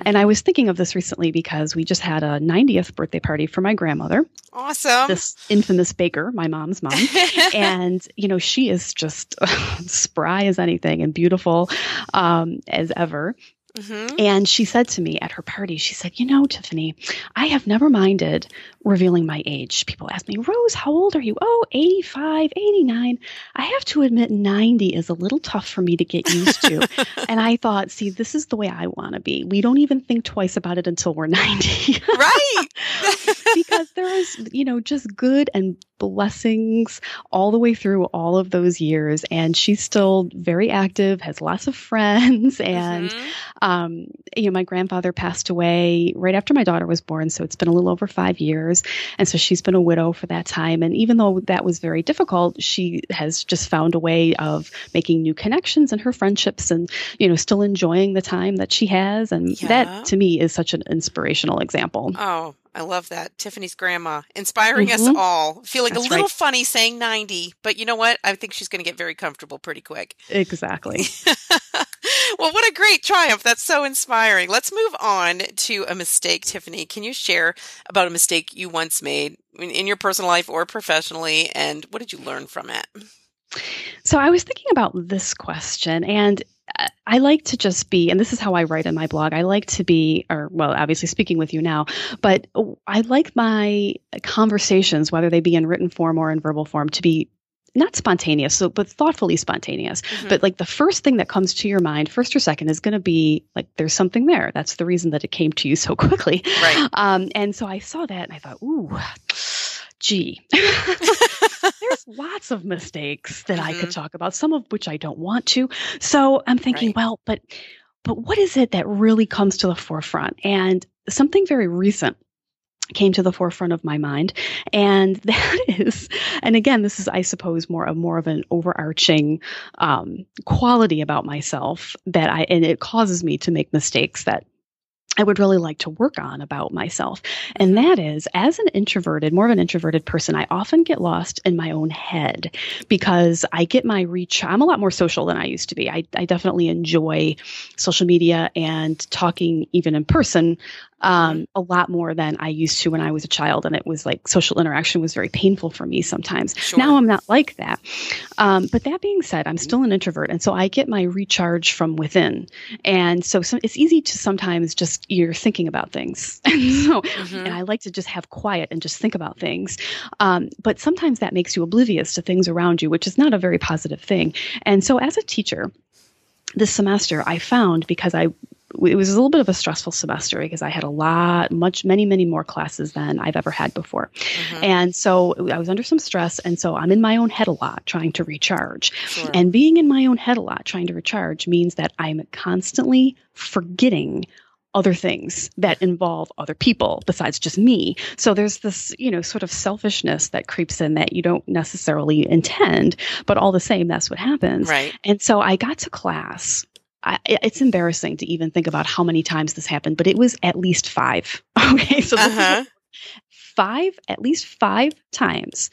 And i was thinking of this recently because we just had a 90th birthday party for my grandmother. Awesome. This infamous baker my mom's mom. And you know she is just spry as anything and beautiful um, as ever Mm-hmm. And she said to me at her party, she said, You know, Tiffany, I have never minded revealing my age. People ask me, Rose, how old are you? Oh, 85, 89. I have to admit, 90 is a little tough for me to get used to. and I thought, see, this is the way I want to be. We don't even think twice about it until we're 90. right. because there is, you know, just good and blessings all the way through all of those years. And she's still very active, has lots of friends. And, mm-hmm. Um, you know, my grandfather passed away right after my daughter was born. So it's been a little over five years. And so she's been a widow for that time. And even though that was very difficult, she has just found a way of making new connections and her friendships and, you know, still enjoying the time that she has. And yeah. that to me is such an inspirational example. Oh, I love that. Tiffany's grandma, inspiring mm-hmm. us all. Feeling That's a little right. funny saying 90, but you know what? I think she's going to get very comfortable pretty quick. Exactly. well, what a great triumph. That's so inspiring. Let's move on to a mistake, Tiffany. Can you share about a mistake you once made in your personal life or professionally, and what did you learn from it? So I was thinking about this question, and uh, I like to just be, and this is how I write in my blog. I like to be, or well, obviously speaking with you now, but oh, I like my conversations, whether they be in written form or in verbal form, to be not spontaneous, so but thoughtfully spontaneous. Mm-hmm. But like the first thing that comes to your mind, first or second, is going to be like there's something there. That's the reason that it came to you so quickly. Right. Um, and so I saw that and I thought, ooh, gee. there's lots of mistakes that I Mhm. could talk about, some of which I don't want to. So I'm thinking, Right. well, but but what is it that really comes to the forefront? And something very recent came to the forefront of my mind. And that is and again this is i suppose more of more of an overarching um, quality about myself that i and it causes me to make mistakes that I would really like to work on about myself. And that is, as an introverted, more of an introverted person, I often get lost in my own head because I get my reach. I'm a lot more social than I used to be. I, I definitely enjoy social media and talking even in person um, a lot more than I used to when I was a child. And it was like social interaction was very painful for me sometimes. Sure. Now I'm not like that. Um, but that being said, I'm still an introvert. And so I get my recharge from within. And so, so it's easy to sometimes just, you're thinking about things. and so, Mhm. and I like to just have quiet and just think about things. Um, but sometimes that makes you oblivious to things around you, which is not a very positive thing. And so, as a teacher, this semester, I found because I it was a little bit of a stressful semester because I had a lot, much, many, many more classes than I've ever had before. Mhm. And so I was under some stress. And so I'm in my own head a lot trying to recharge. Sure. And being in my own head a lot trying to recharge means that I'm constantly forgetting other things that involve other people besides just me. So there's this, you know, sort of selfishness that creeps in that you don't necessarily intend, but all the same, that's what happens. right. And so I got to class. I, it's embarrassing to even think about how many times this happened, but it was at least five. Okay, so this Uh-huh. Five, at least five times.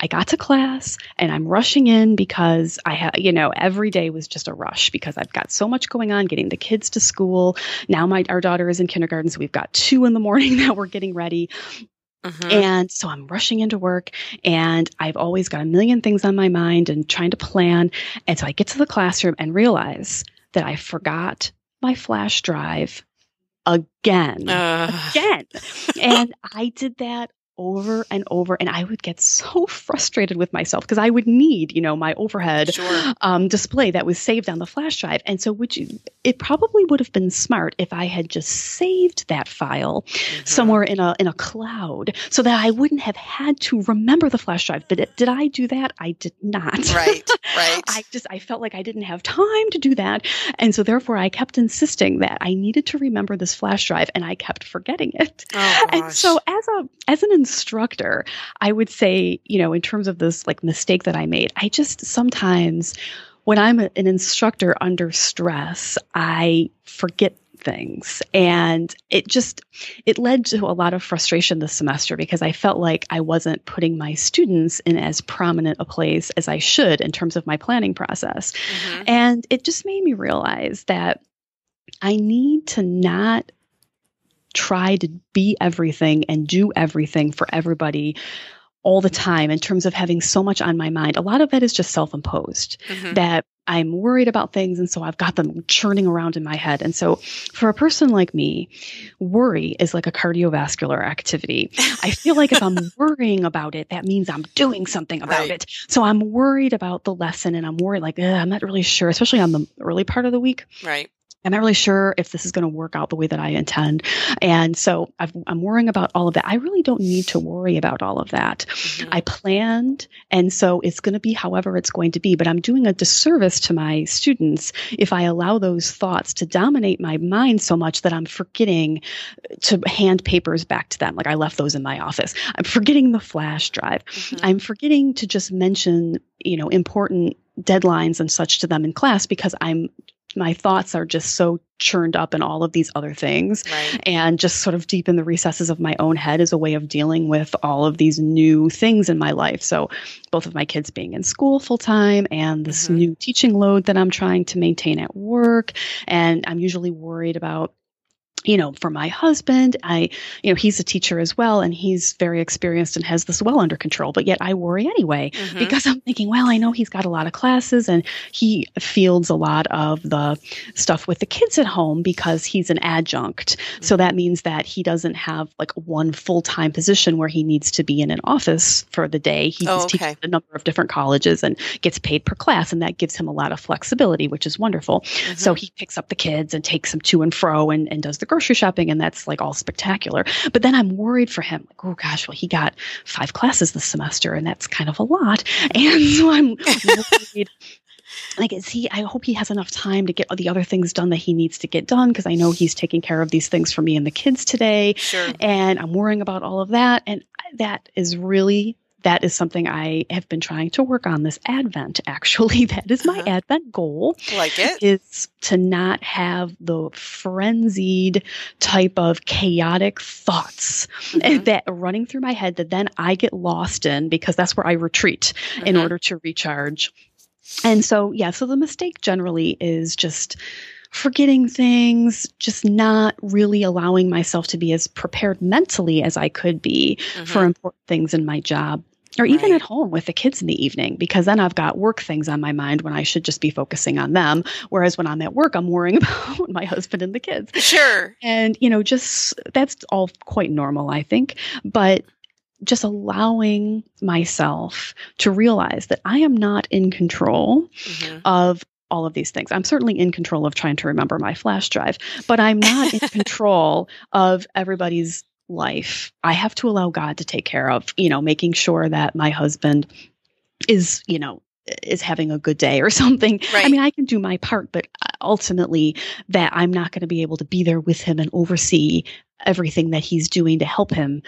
I got to class and I'm rushing in because I have, you know, every day was just a rush because I've got so much going on getting the kids to school. Now my our daughter is in kindergarten, so we've got two in the morning that we're getting ready. Mhm. And so I'm rushing into work and I've always got a million things on my mind and trying to plan. And so I get to the classroom and realize that I forgot my flash drive again. Uh, Again. and I did that over and over and I would get so frustrated with myself because I would need, you know, my overhead sure. um, display that was saved on the flash drive. And so, would you? It probably would have been smart if I had just saved that file Mhm. somewhere in a in a cloud, so that I wouldn't have had to remember the flash drive. But did I do that? I did not. Right. Right. I just I felt like I didn't have time to do that, and so therefore I kept insisting that I needed to remember this flash drive, and I kept forgetting it. oh, And so as a as an instructor, I would say, you know, in terms of this like mistake that I made, I just sometimes when I'm an instructor under stress, I forget things and it just it led to a lot of frustration this semester because I felt like I wasn't putting my students in as prominent a place as I should in terms of my planning process. Mhm. And it just made me realize that I need to not try to be everything and do everything for everybody all the time in terms of having so much on my mind. A lot of that is just self imposed Mhm. that I'm worried about things. And so I've got them churning around in my head. And so for a person like me, worry is like a cardiovascular activity. I feel like if I'm worrying about it, that means I'm doing something about Right. it. So I'm worried about the lesson and I'm worried, like, I'm not really sure, especially on the early part of the week. Right. I'm not really sure if this is going to work out the way that I intend. And so I've, I'm worrying about all of that. I really don't need to worry about all of that. Mhm. I planned, and so it's going to be however it's going to be. But I'm doing a disservice to my students if I allow those thoughts to dominate my mind so much that I'm forgetting to hand papers back to them. Like I left those in my office. I'm forgetting the flash drive. Mhm. I'm forgetting to just mention, you know, important deadlines and such to them in class because I'm my thoughts are just so churned up in all of these other things Right. and just sort of deep in the recesses of my own head is a way of dealing with all of these new things in my life. So, both of my kids being in school full time and this Mhm. new teaching load that I'm trying to maintain at work. And I'm usually worried about you know, for my husband, I, you know, he's a teacher as well, and he's very experienced and has this well under control. But yet I worry anyway Mhm. because I'm thinking, well, I know he's got a lot of classes and he fields a lot of the stuff with the kids at home because he's an adjunct. So that means that he doesn't have like one full time position where he needs to be in an office for the day. He Oh, just teaches a number of different colleges and gets paid per class, and that gives him a lot of flexibility, which is wonderful. So Mhm. he picks up the kids and takes them to and fro and, and does the grocery shopping and that's like all spectacular. But then I'm worried for him. Like, oh gosh, well, he got five classes this semester and that's kind of a lot. And so I'm worried like is he i hope he has enough time to get the other things done that he needs to get done because i know he's taking care of these things for me and the kids today Sure. and i'm worrying about all of that and that is really that is something i have been trying to work on this advent actually that is my Uh-huh. advent goal Like it? is to not have the frenzied type of chaotic thoughts Mhm. that are running through my head that then I get lost in because that's where I retreat in Mhm. order to recharge. And so, yeah, so the mistake generally is just forgetting things, just not really allowing myself to be as prepared mentally as I could be for Mhm. important things in my job. Or even Right. at home with the kids in the evening, because then I've got work things on my mind when I should just be focusing on them. Whereas when I'm at work, I'm worrying about my husband and the kids. Sure. And, you know, just that's all quite normal, I think. But just allowing myself to realize that I am not in control Mhm. of all of these things. I'm certainly in control of trying to remember my flash drive, but I'm not in control of everybody's life. I have to allow God to take care of, you know, making sure that my husband is, you know, is having a good day or something. I mean, I can do my part, but uh, ultimately that I'm not going to be able to be there with him and oversee everything that he's doing to help him.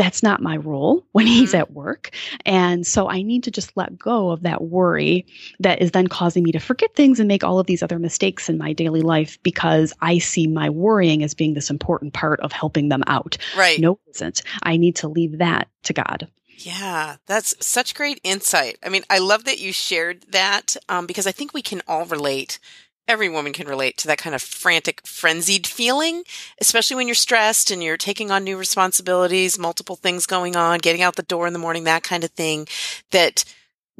That's not my role when he's Mhm. at work. And so I need to just let go of that worry that is then causing me to forget things and make all of these other mistakes in my daily life because I see my worrying as being this important part of helping them out. Right. No, it isn't. I need to leave that to God. Yeah, that's such great insight. I mean, I love that you shared that um, because I think we can all relate. Every woman can relate to that kind of frantic, frenzied feeling, especially when you're stressed and you're taking on new responsibilities, multiple things going on, getting out the door in the morning, that kind of thing. That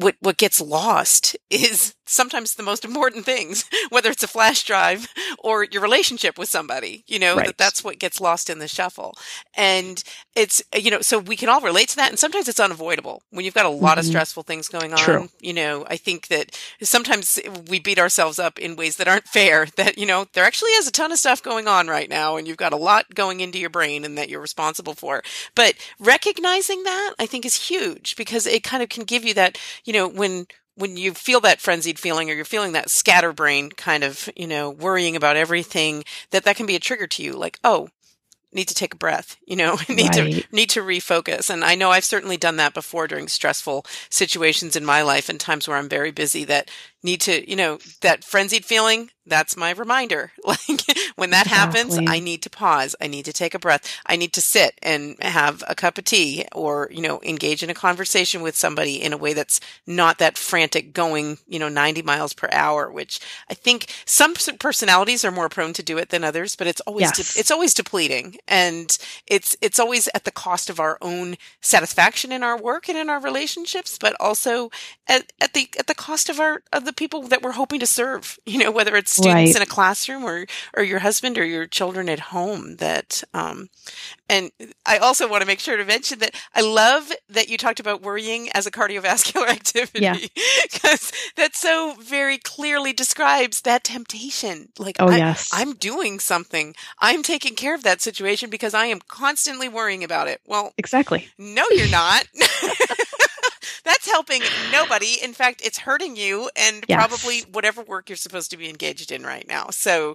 what what gets lost is sometimes the most important things, whether it's a flash drive or your relationship with somebody. You know Right. that that's what gets lost in the shuffle, and it's you know so we can all relate to that, and sometimes it's unavoidable when you've got a lot of Mhm. stressful things going on. True. You know, I think that sometimes we beat ourselves up in ways that aren't fair. That you know there actually is a ton of stuff going on right now, and you've got a lot going into your brain, and that you're responsible for. But recognizing that, I think, is huge because it kind of can give you that, you know, when when you feel that frenzied feeling or you're feeling that scatterbrain kind of, you know, worrying about everything, that that can be a trigger to you. Like, oh, need to take a breath, you know, need to need to refocus. And I know I've certainly done that before during stressful situations in my life and times where I'm very busy that need to, you know, that frenzied feeling, that's my reminder. Like when that happens, I need to pause. I need to take a breath. I need to sit and have a cup of tea or, you know, engage in a conversation with somebody in a way that's not that frantic going, you know, 90 miles per hour, which I think some personalities are more prone to do it than others, but it's always, Yes. de- it's always depleting and it's, it's always at the cost of our own satisfaction in our work and in our relationships, but also at, at the, at the cost of our, of the people that we're hoping to serve, you know, whether it's students Right. in a classroom or, or your husband or your children at home that, um, and I also want to make sure to mention that I love that you talked about worrying as a cardiovascular activity. Yeah. Because that so very clearly describes that temptation. Like, Oh, I, yes. I'm doing something. I'm taking care of that situation because I am constantly worrying about it. Well, exactly. no, you're not. That's helping nobody. In fact, it's hurting you and Yes. probably whatever work you're supposed to be engaged in right now. So,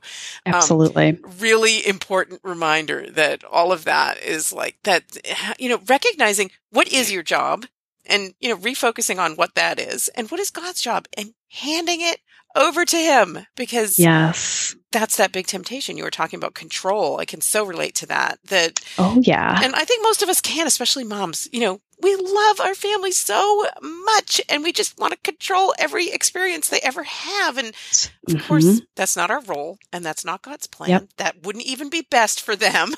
um, Absolutely. really important reminder that all of that is like that, you know, recognizing what is your job and, you know, refocusing on what that is and what is God's job and handing it over to Him because yes. that's that big temptation. You were talking about control. I can so relate to that. That, Oh, yeah. and I think most of us can, especially moms, you know, we love our family so much and we just want to control every experience they ever have. And of Mhm. course, that's not our role and that's not God's plan. Yep. That wouldn't even be best for them.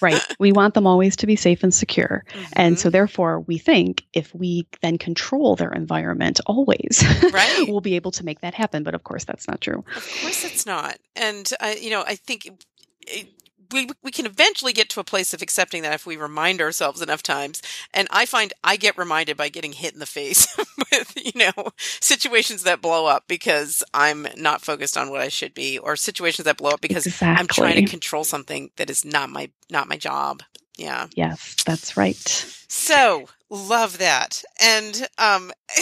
right. We want them always to be safe and secure. And Mhm. so, therefore, we think if we then control their environment always, Right. we'll be able to make that happen. But of course, that's not true. Of course, it's not. And I, you know, I think it, we we can eventually get to a place of accepting that if we remind ourselves enough times. And I find I get reminded by getting hit in the face with you know situations that blow up because I'm not focused on what I should be, or situations that blow up because exactly. I'm trying to control something that is not my not my job. Yeah. Yes, that's right. So love that. And um,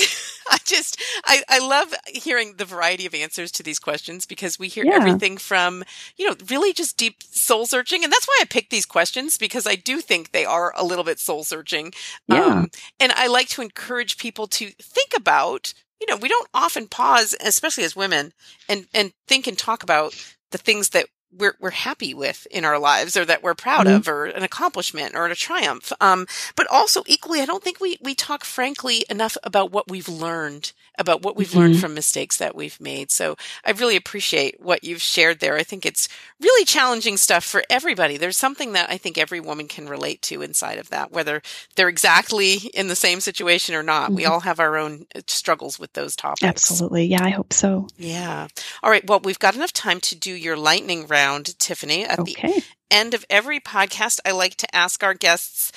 I just, I, I love hearing the variety of answers to these questions because we hear Yeah. everything from, you know, really just deep soul searching. And that's why I picked these questions because I do think they are a little bit soul searching. Yeah. and I like to encourage people to think about, you know, we don't often pause, especially as women, and, and think and talk about the things that we're, we're happy with in our lives or that we're proud Mhm. of or an accomplishment or a triumph. Um, but also equally, I don't think we, we talk frankly enough about what we've learned, about what we've learned Mhm. from mistakes that we've made. So I really appreciate what you've shared there. I think it's really challenging stuff for everybody. There's something that I think every woman can relate to inside of that, whether they're exactly in the same situation or not. We Mhm. all have our own uh, struggles with those topics. Absolutely. Yeah, I hope so. Yeah. All right. Well, we've got enough time to do your lightning round, Tiffany. At the end of every podcast, I like to ask our guests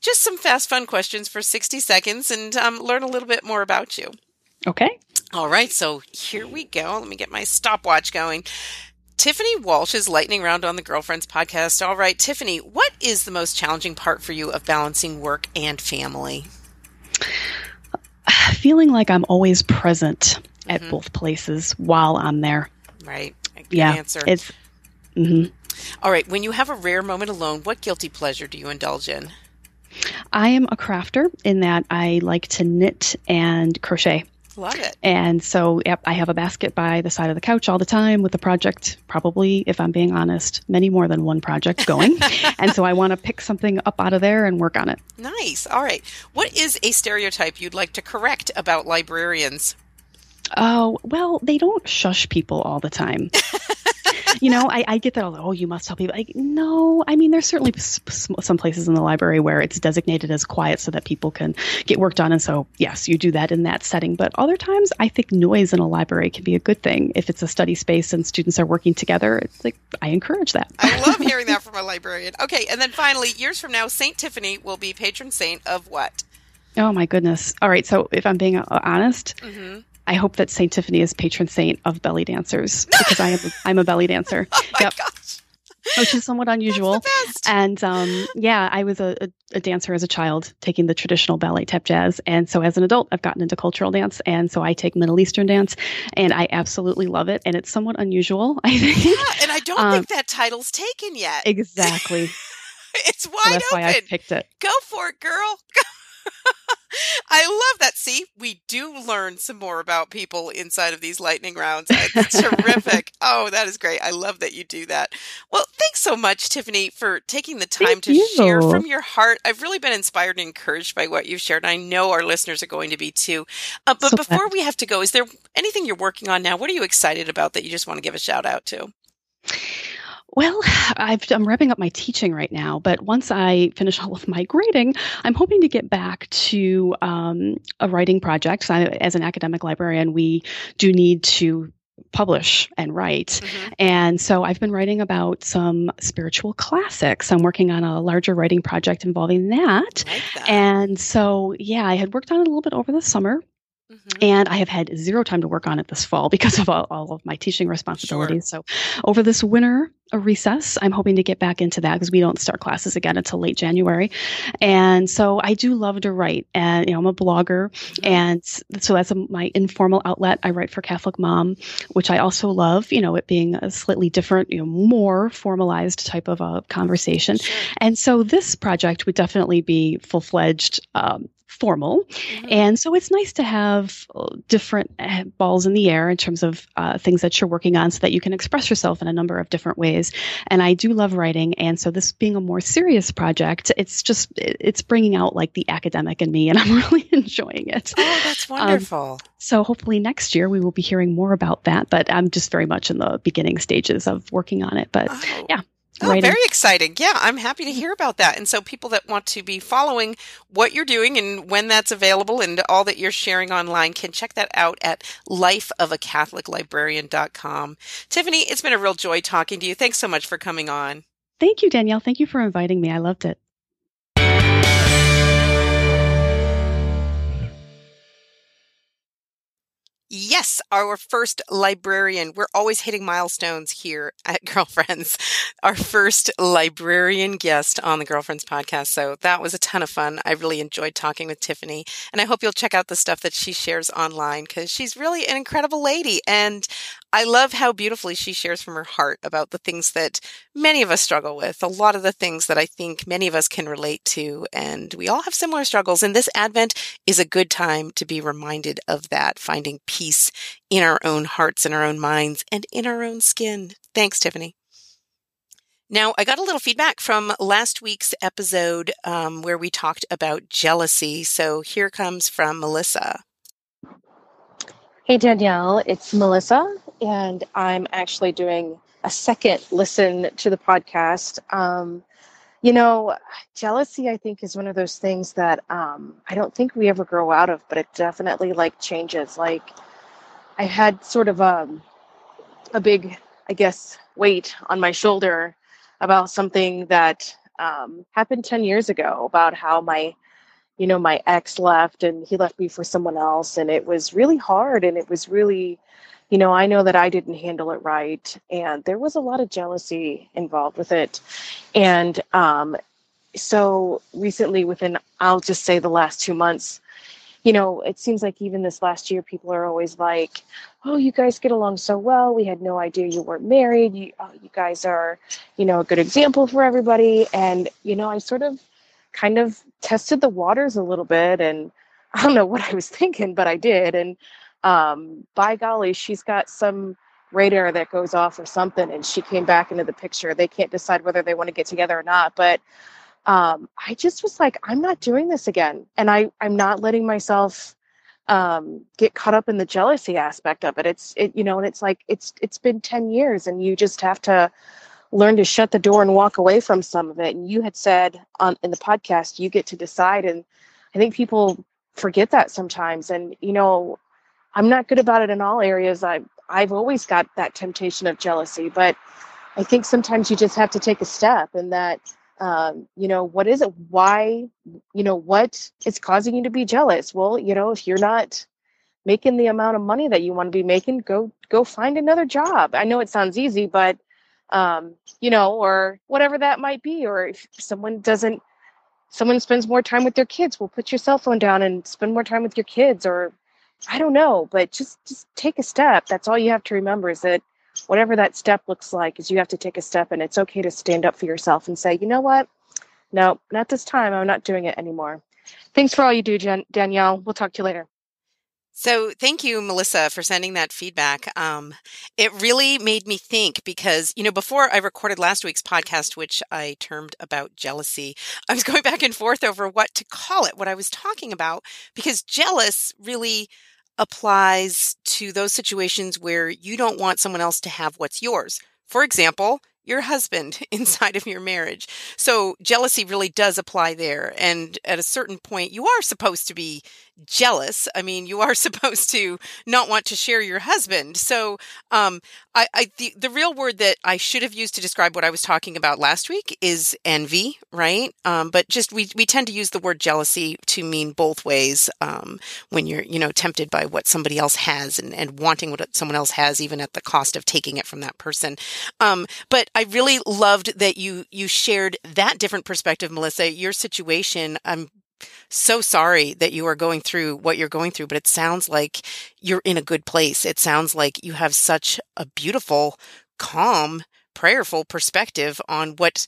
just some fast, fun questions for 60 seconds and um, learn a little bit more about you. Okay. All right. So here we go. Let me get my stopwatch going. Tiffany Walsh's lightning round on the Girlfriends podcast. All right, Tiffany, what is the most challenging part for you of balancing work and family? Feeling like I'm always present at Mhm. both places while I'm there. Right. Yeah. answer. It's hmm All right. When you have a rare moment alone, what guilty pleasure do you indulge in? I am a crafter in that I like to knit and crochet. Love it. And so, yep, I have a basket by the side of the couch all the time with a project, probably, if I'm being honest, many more than one project going. and so I want to pick something up out of there and work on it. Nice. All right. What is a stereotype you'd like to correct about librarians? Oh, well, they don't shush people all the time. you know, I, I get that. All. Oh, you must tell people. Like, no, I mean, there's certainly some places in the library where it's designated as quiet so that people can get work done. And so, yes, you do that in that setting. But other times, I think noise in a library can be a good thing. If it's a study space and students are working together, it's like, I encourage that. I love hearing that from a librarian. Okay. And then finally, years from now, St. Tiffany will be patron saint of what? oh, my goodness. All right. So, if I'm being honest, Mm-hmm. I hope that St. Tiffany is patron saint of belly dancers because I am, I'm a belly dancer. Oh my Yep. gosh. which is somewhat unusual. That's the best. And um, yeah, I was a, a, dancer as a child, taking the traditional ballet tap jazz. And so as an adult, I've gotten into cultural dance. And so I take Middle Eastern dance, and I absolutely love it. And it's somewhat unusual, I think. Yeah, and I don't Um, think that title's taken yet. exactly. It's wide that's why I open. picked it. Go for it, girl. I love that. See, we do learn some more about people inside of these lightning rounds. It's terrific. Oh, that is great. I love that you do that. Well, thanks so much, Tiffany, for taking the time Thank to you. share from your heart. I've really been inspired and encouraged by what you've shared. and I know our listeners are going to be too. Uh, but So before we have to go, is there anything you're working on now? What are you excited about that you just want to give a shout out to? Well, I've, I'm wrapping up my teaching right now, but once I finish all of my grading, I'm hoping to get back to um, a writing project. So I, as an academic librarian, we do need to publish and write. Mhm. And so I've been writing about some spiritual classics. I'm working on a larger writing project involving that. Like that. And so, yeah, I had worked on it a little bit over the summer, Mhm. and I have had zero time to work on it this fall because of all, all of my teaching responsibilities. So, over this winter a recess, I'm hoping to get back into that because we don't start classes again until late January. And so, I do love to write, and you know, I'm a blogger, and so that's a, my informal outlet. I write for Catholic Mom, which I also love. You know, it being a slightly different, you know, more formalized type of a conversation. Sure. And so, this project would definitely be full fledged. Um, formal Mhm. and so it's nice to have uh, different uh, balls in the air in terms of uh, things that you're working on so that you can express yourself in a number of different ways. And I do love writing. And so this being a more serious project, it's just, it's bringing out like the academic in me and I'm really enjoying it. Oh, that's Um, wonderful. So hopefully next year we will be hearing more about that, but I'm just very much in the beginning stages of working on it. But oh. yeah, Oh, writing. very exciting. Yeah, I'm happy to hear about that. And so people that want to be following what you're doing and when that's available and all that you're sharing online can check that out at lifeofacatholiclibrarian.com. Tiffany, it's been a real joy talking to you. Thanks so much for coming on. Thank you, Danielle. Thank you for inviting me. I loved it. Yes, our first librarian. We're always hitting milestones here at Girlfriends. Our first librarian guest on the Girlfriends podcast. So that was a ton of fun. I really enjoyed talking with Tiffany. And I hope you'll check out the stuff that she shares online because she's really an incredible lady. And I love how beautifully she shares from her heart about the things that many of us struggle with, a lot of the things that I think many of us can relate to. And we all have similar struggles. And this Advent is a good time to be reminded of that, finding peace in our own hearts, in our own minds, and in our own skin. Thanks, Tiffany. Now, I got a little feedback from last week's episode um, where we talked about jealousy. So here comes from Melissa. Hey, Danielle, it's Melissa, and I'm actually doing a second listen to the podcast. Um, you know, jealousy, I think, is one of those things that um, I don't think we ever grow out of, but it definitely like changes. Like, I had sort of a, um, a big, I guess, weight on my shoulder about something that um, happened 10 years ago about how my you know, my ex left and he left me for someone else. And it was really hard. And it was really, you know, I know that I didn't handle it right. And there was a lot of jealousy involved with it. And um, so recently, within, I'll just say the last two months, you know, it seems like even this last year, people are always like, "Oh, you guys get along so well. We had no idea you weren't married. You, oh, you guys are, you know, a good example for everybody." And you know, I sort of kind of tested the waters a little bit and I don't know what I was thinking, but I did. And um, by golly, she's got some radar that goes off or something, and she came back into the picture. They can't decide whether they want to get together or not. But um, I just was like, I'm not doing this again, and I I'm not letting myself um, get caught up in the jealousy aspect of it. It's it you know, and it's like it's it's been ten years, and you just have to learn to shut the door and walk away from some of it. And you had said on in the podcast, you get to decide. And I think people forget that sometimes. And you know, I'm not good about it in all areas. I I've always got that temptation of jealousy, but I think sometimes you just have to take a step and that um, you know, what is it? Why, you know, what is causing you to be jealous? Well, you know, if you're not making the amount of money that you want to be making, go go find another job. I know it sounds easy, but um, you know, or whatever that might be. Or if someone doesn't, someone spends more time with their kids, well, put your cell phone down and spend more time with your kids. Or I don't know, but just just take a step. That's all you have to remember is that whatever that step looks like is you have to take a step and it's okay to stand up for yourself and say, you know what? No, not this time. I'm not doing it anymore. Thanks for all you do, Jan- Danielle. We'll talk to you later. So, thank you, Melissa, for sending that feedback. Um, it really made me think because, you know, before I recorded last week's podcast, which I termed about jealousy, I was going back and forth over what to call it, what I was talking about, because jealous really applies to those situations where you don't want someone else to have what's yours. For example, your husband inside of your marriage. So jealousy really does apply there. And at a certain point, you are supposed to be jealous. I mean, you are supposed to not want to share your husband. So, um, I, I the, the real word that I should have used to describe what I was talking about last week is envy, right? Um, but just we we tend to use the word jealousy to mean both ways. Um, when you're you know tempted by what somebody else has and, and wanting what someone else has, even at the cost of taking it from that person. Um, but I really loved that you you shared that different perspective, Melissa. Your situation. I'm so sorry that you are going through what you're going through, but it sounds like you're in a good place. It sounds like you have such a beautiful, calm, prayerful perspective on what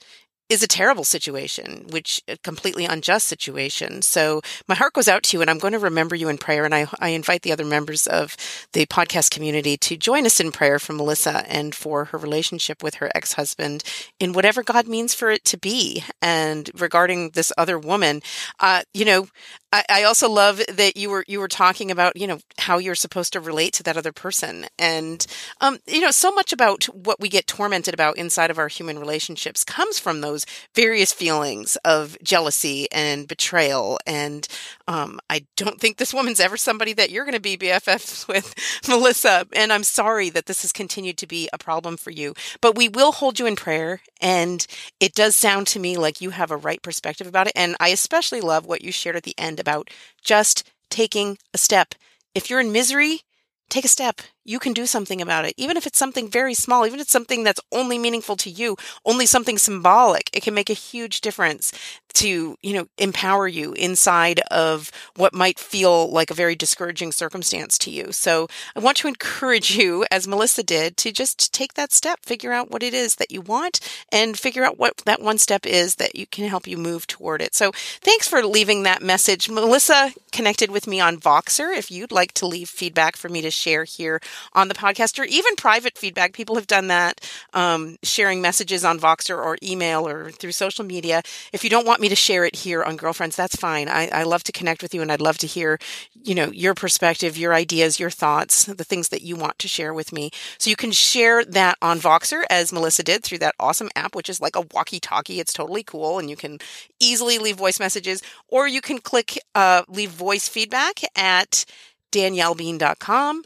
is a terrible situation, which a completely unjust situation. So my heart goes out to you and I'm going to remember you in prayer. And I, I invite the other members of the podcast community to join us in prayer for Melissa and for her relationship with her ex-husband in whatever God means for it to be. And regarding this other woman, uh, you know, I, I also love that you were you were talking about you know how you're supposed to relate to that other person, and um, you know so much about what we get tormented about inside of our human relationships comes from those various feelings of jealousy and betrayal and Um, I don't think this woman's ever somebody that you're going to be BFFs with, Melissa. And I'm sorry that this has continued to be a problem for you, but we will hold you in prayer. And it does sound to me like you have a right perspective about it. And I especially love what you shared at the end about just taking a step. If you're in misery, take a step you can do something about it. Even if it's something very small, even if it's something that's only meaningful to you, only something symbolic, it can make a huge difference to, you know, empower you inside of what might feel like a very discouraging circumstance to you. So I want to encourage you, as Melissa did, to just take that step, figure out what it is that you want and figure out what that one step is that you can help you move toward it. So thanks for leaving that message. Melissa connected with me on Voxer. If you'd like to leave feedback for me to share here on the podcast or even private feedback. People have done that, um, sharing messages on Voxer or email or through social media. If you don't want me to share it here on Girlfriends, that's fine. I, I love to connect with you and I'd love to hear, you know, your perspective, your ideas, your thoughts, the things that you want to share with me. So you can share that on Voxer as Melissa did through that awesome app, which is like a walkie talkie. It's totally cool and you can easily leave voice messages or you can click uh, leave voice feedback at daniellebean.com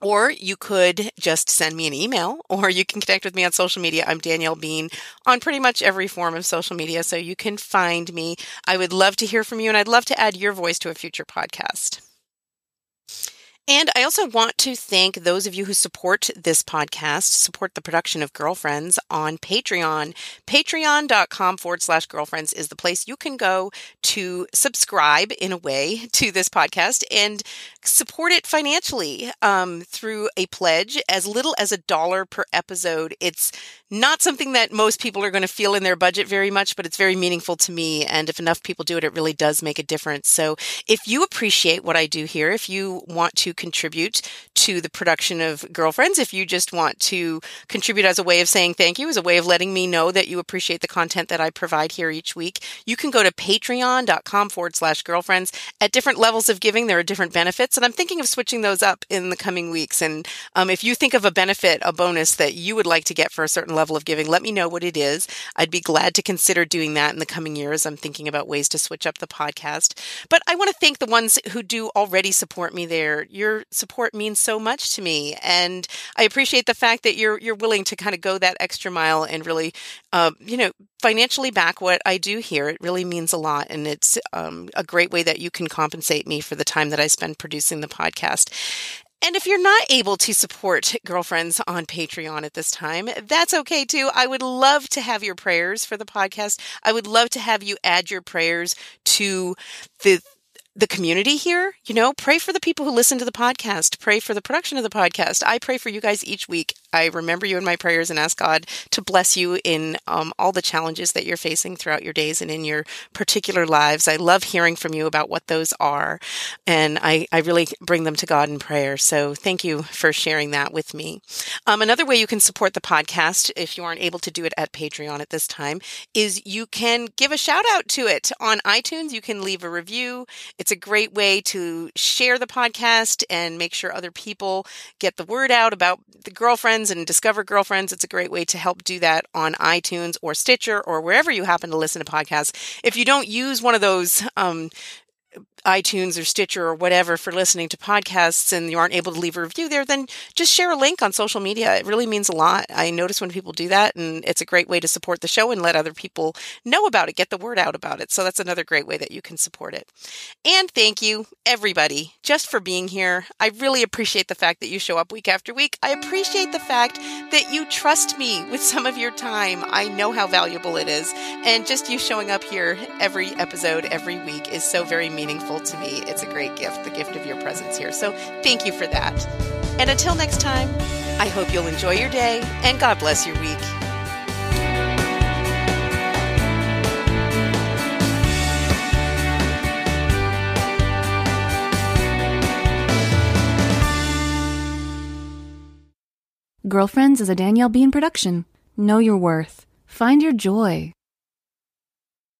or you could just send me an email, or you can connect with me on social media. I'm Danielle Bean on pretty much every form of social media, so you can find me. I would love to hear from you, and I'd love to add your voice to a future podcast. And I also want to thank those of you who support this podcast, support the production of Girlfriends on Patreon. Patreon.com forward slash girlfriends is the place you can go to subscribe in a way to this podcast and support it financially um, through a pledge as little as a dollar per episode. It's not something that most people are going to feel in their budget very much, but it's very meaningful to me. And if enough people do it, it really does make a difference. So if you appreciate what I do here, if you want to contribute to the production of Girlfriends, if you just want to contribute as a way of saying thank you, as a way of letting me know that you appreciate the content that I provide here each week, you can go to patreon.com forward slash girlfriends. At different levels of giving, there are different benefits. And I'm thinking of switching those up in the coming weeks. And um, if you think of a benefit, a bonus that you would like to get for a certain level of giving, let me know what it is. I'd be glad to consider doing that in the coming years. I'm thinking about ways to switch up the podcast. But I want to thank the ones who do already support me there. Your support means so much to me. And I appreciate the fact that you're you're willing to kind of go that extra mile and really uh, you know, financially back what I do here. It really means a lot. And it's um, a great way that you can compensate me for the time that I spend producing the podcast. And if you're not able to support girlfriends on Patreon at this time, that's okay too. I would love to have your prayers for the podcast. I would love to have you add your prayers to the the community here. You know, pray for the people who listen to the podcast, pray for the production of the podcast. I pray for you guys each week. I remember you in my prayers and ask God to bless you in um, all the challenges that you're facing throughout your days and in your particular lives. I love hearing from you about what those are. And I, I really bring them to God in prayer. So thank you for sharing that with me. Um, another way you can support the podcast, if you aren't able to do it at Patreon at this time, is you can give a shout out to it on iTunes. You can leave a review. It's a great way to share the podcast and make sure other people get the word out about the girlfriends and discover girlfriends. It's a great way to help do that on iTunes or Stitcher or wherever you happen to listen to podcasts. If you don't use one of those um, iTunes or Stitcher or whatever for listening to podcasts and you aren't able to leave a review there, then just share a link on social media. It really means a lot. I notice when people do that, and it's a great way to support the show and let other people know about it, get the word out about it. So that's another great way that you can support it. And thank you, everybody, just for being here. I really appreciate the fact that you show up week after week. I appreciate the fact that you trust me with some of your time. I know how valuable it is. And just you showing up here every episode, every week is so very meaningful to me. It's a great gift, the gift of your presence here. So thank you for that. And until next time, I hope you'll enjoy your day and God bless your week. Girlfriends is a Danielle Bean production. Know your worth. Find your joy.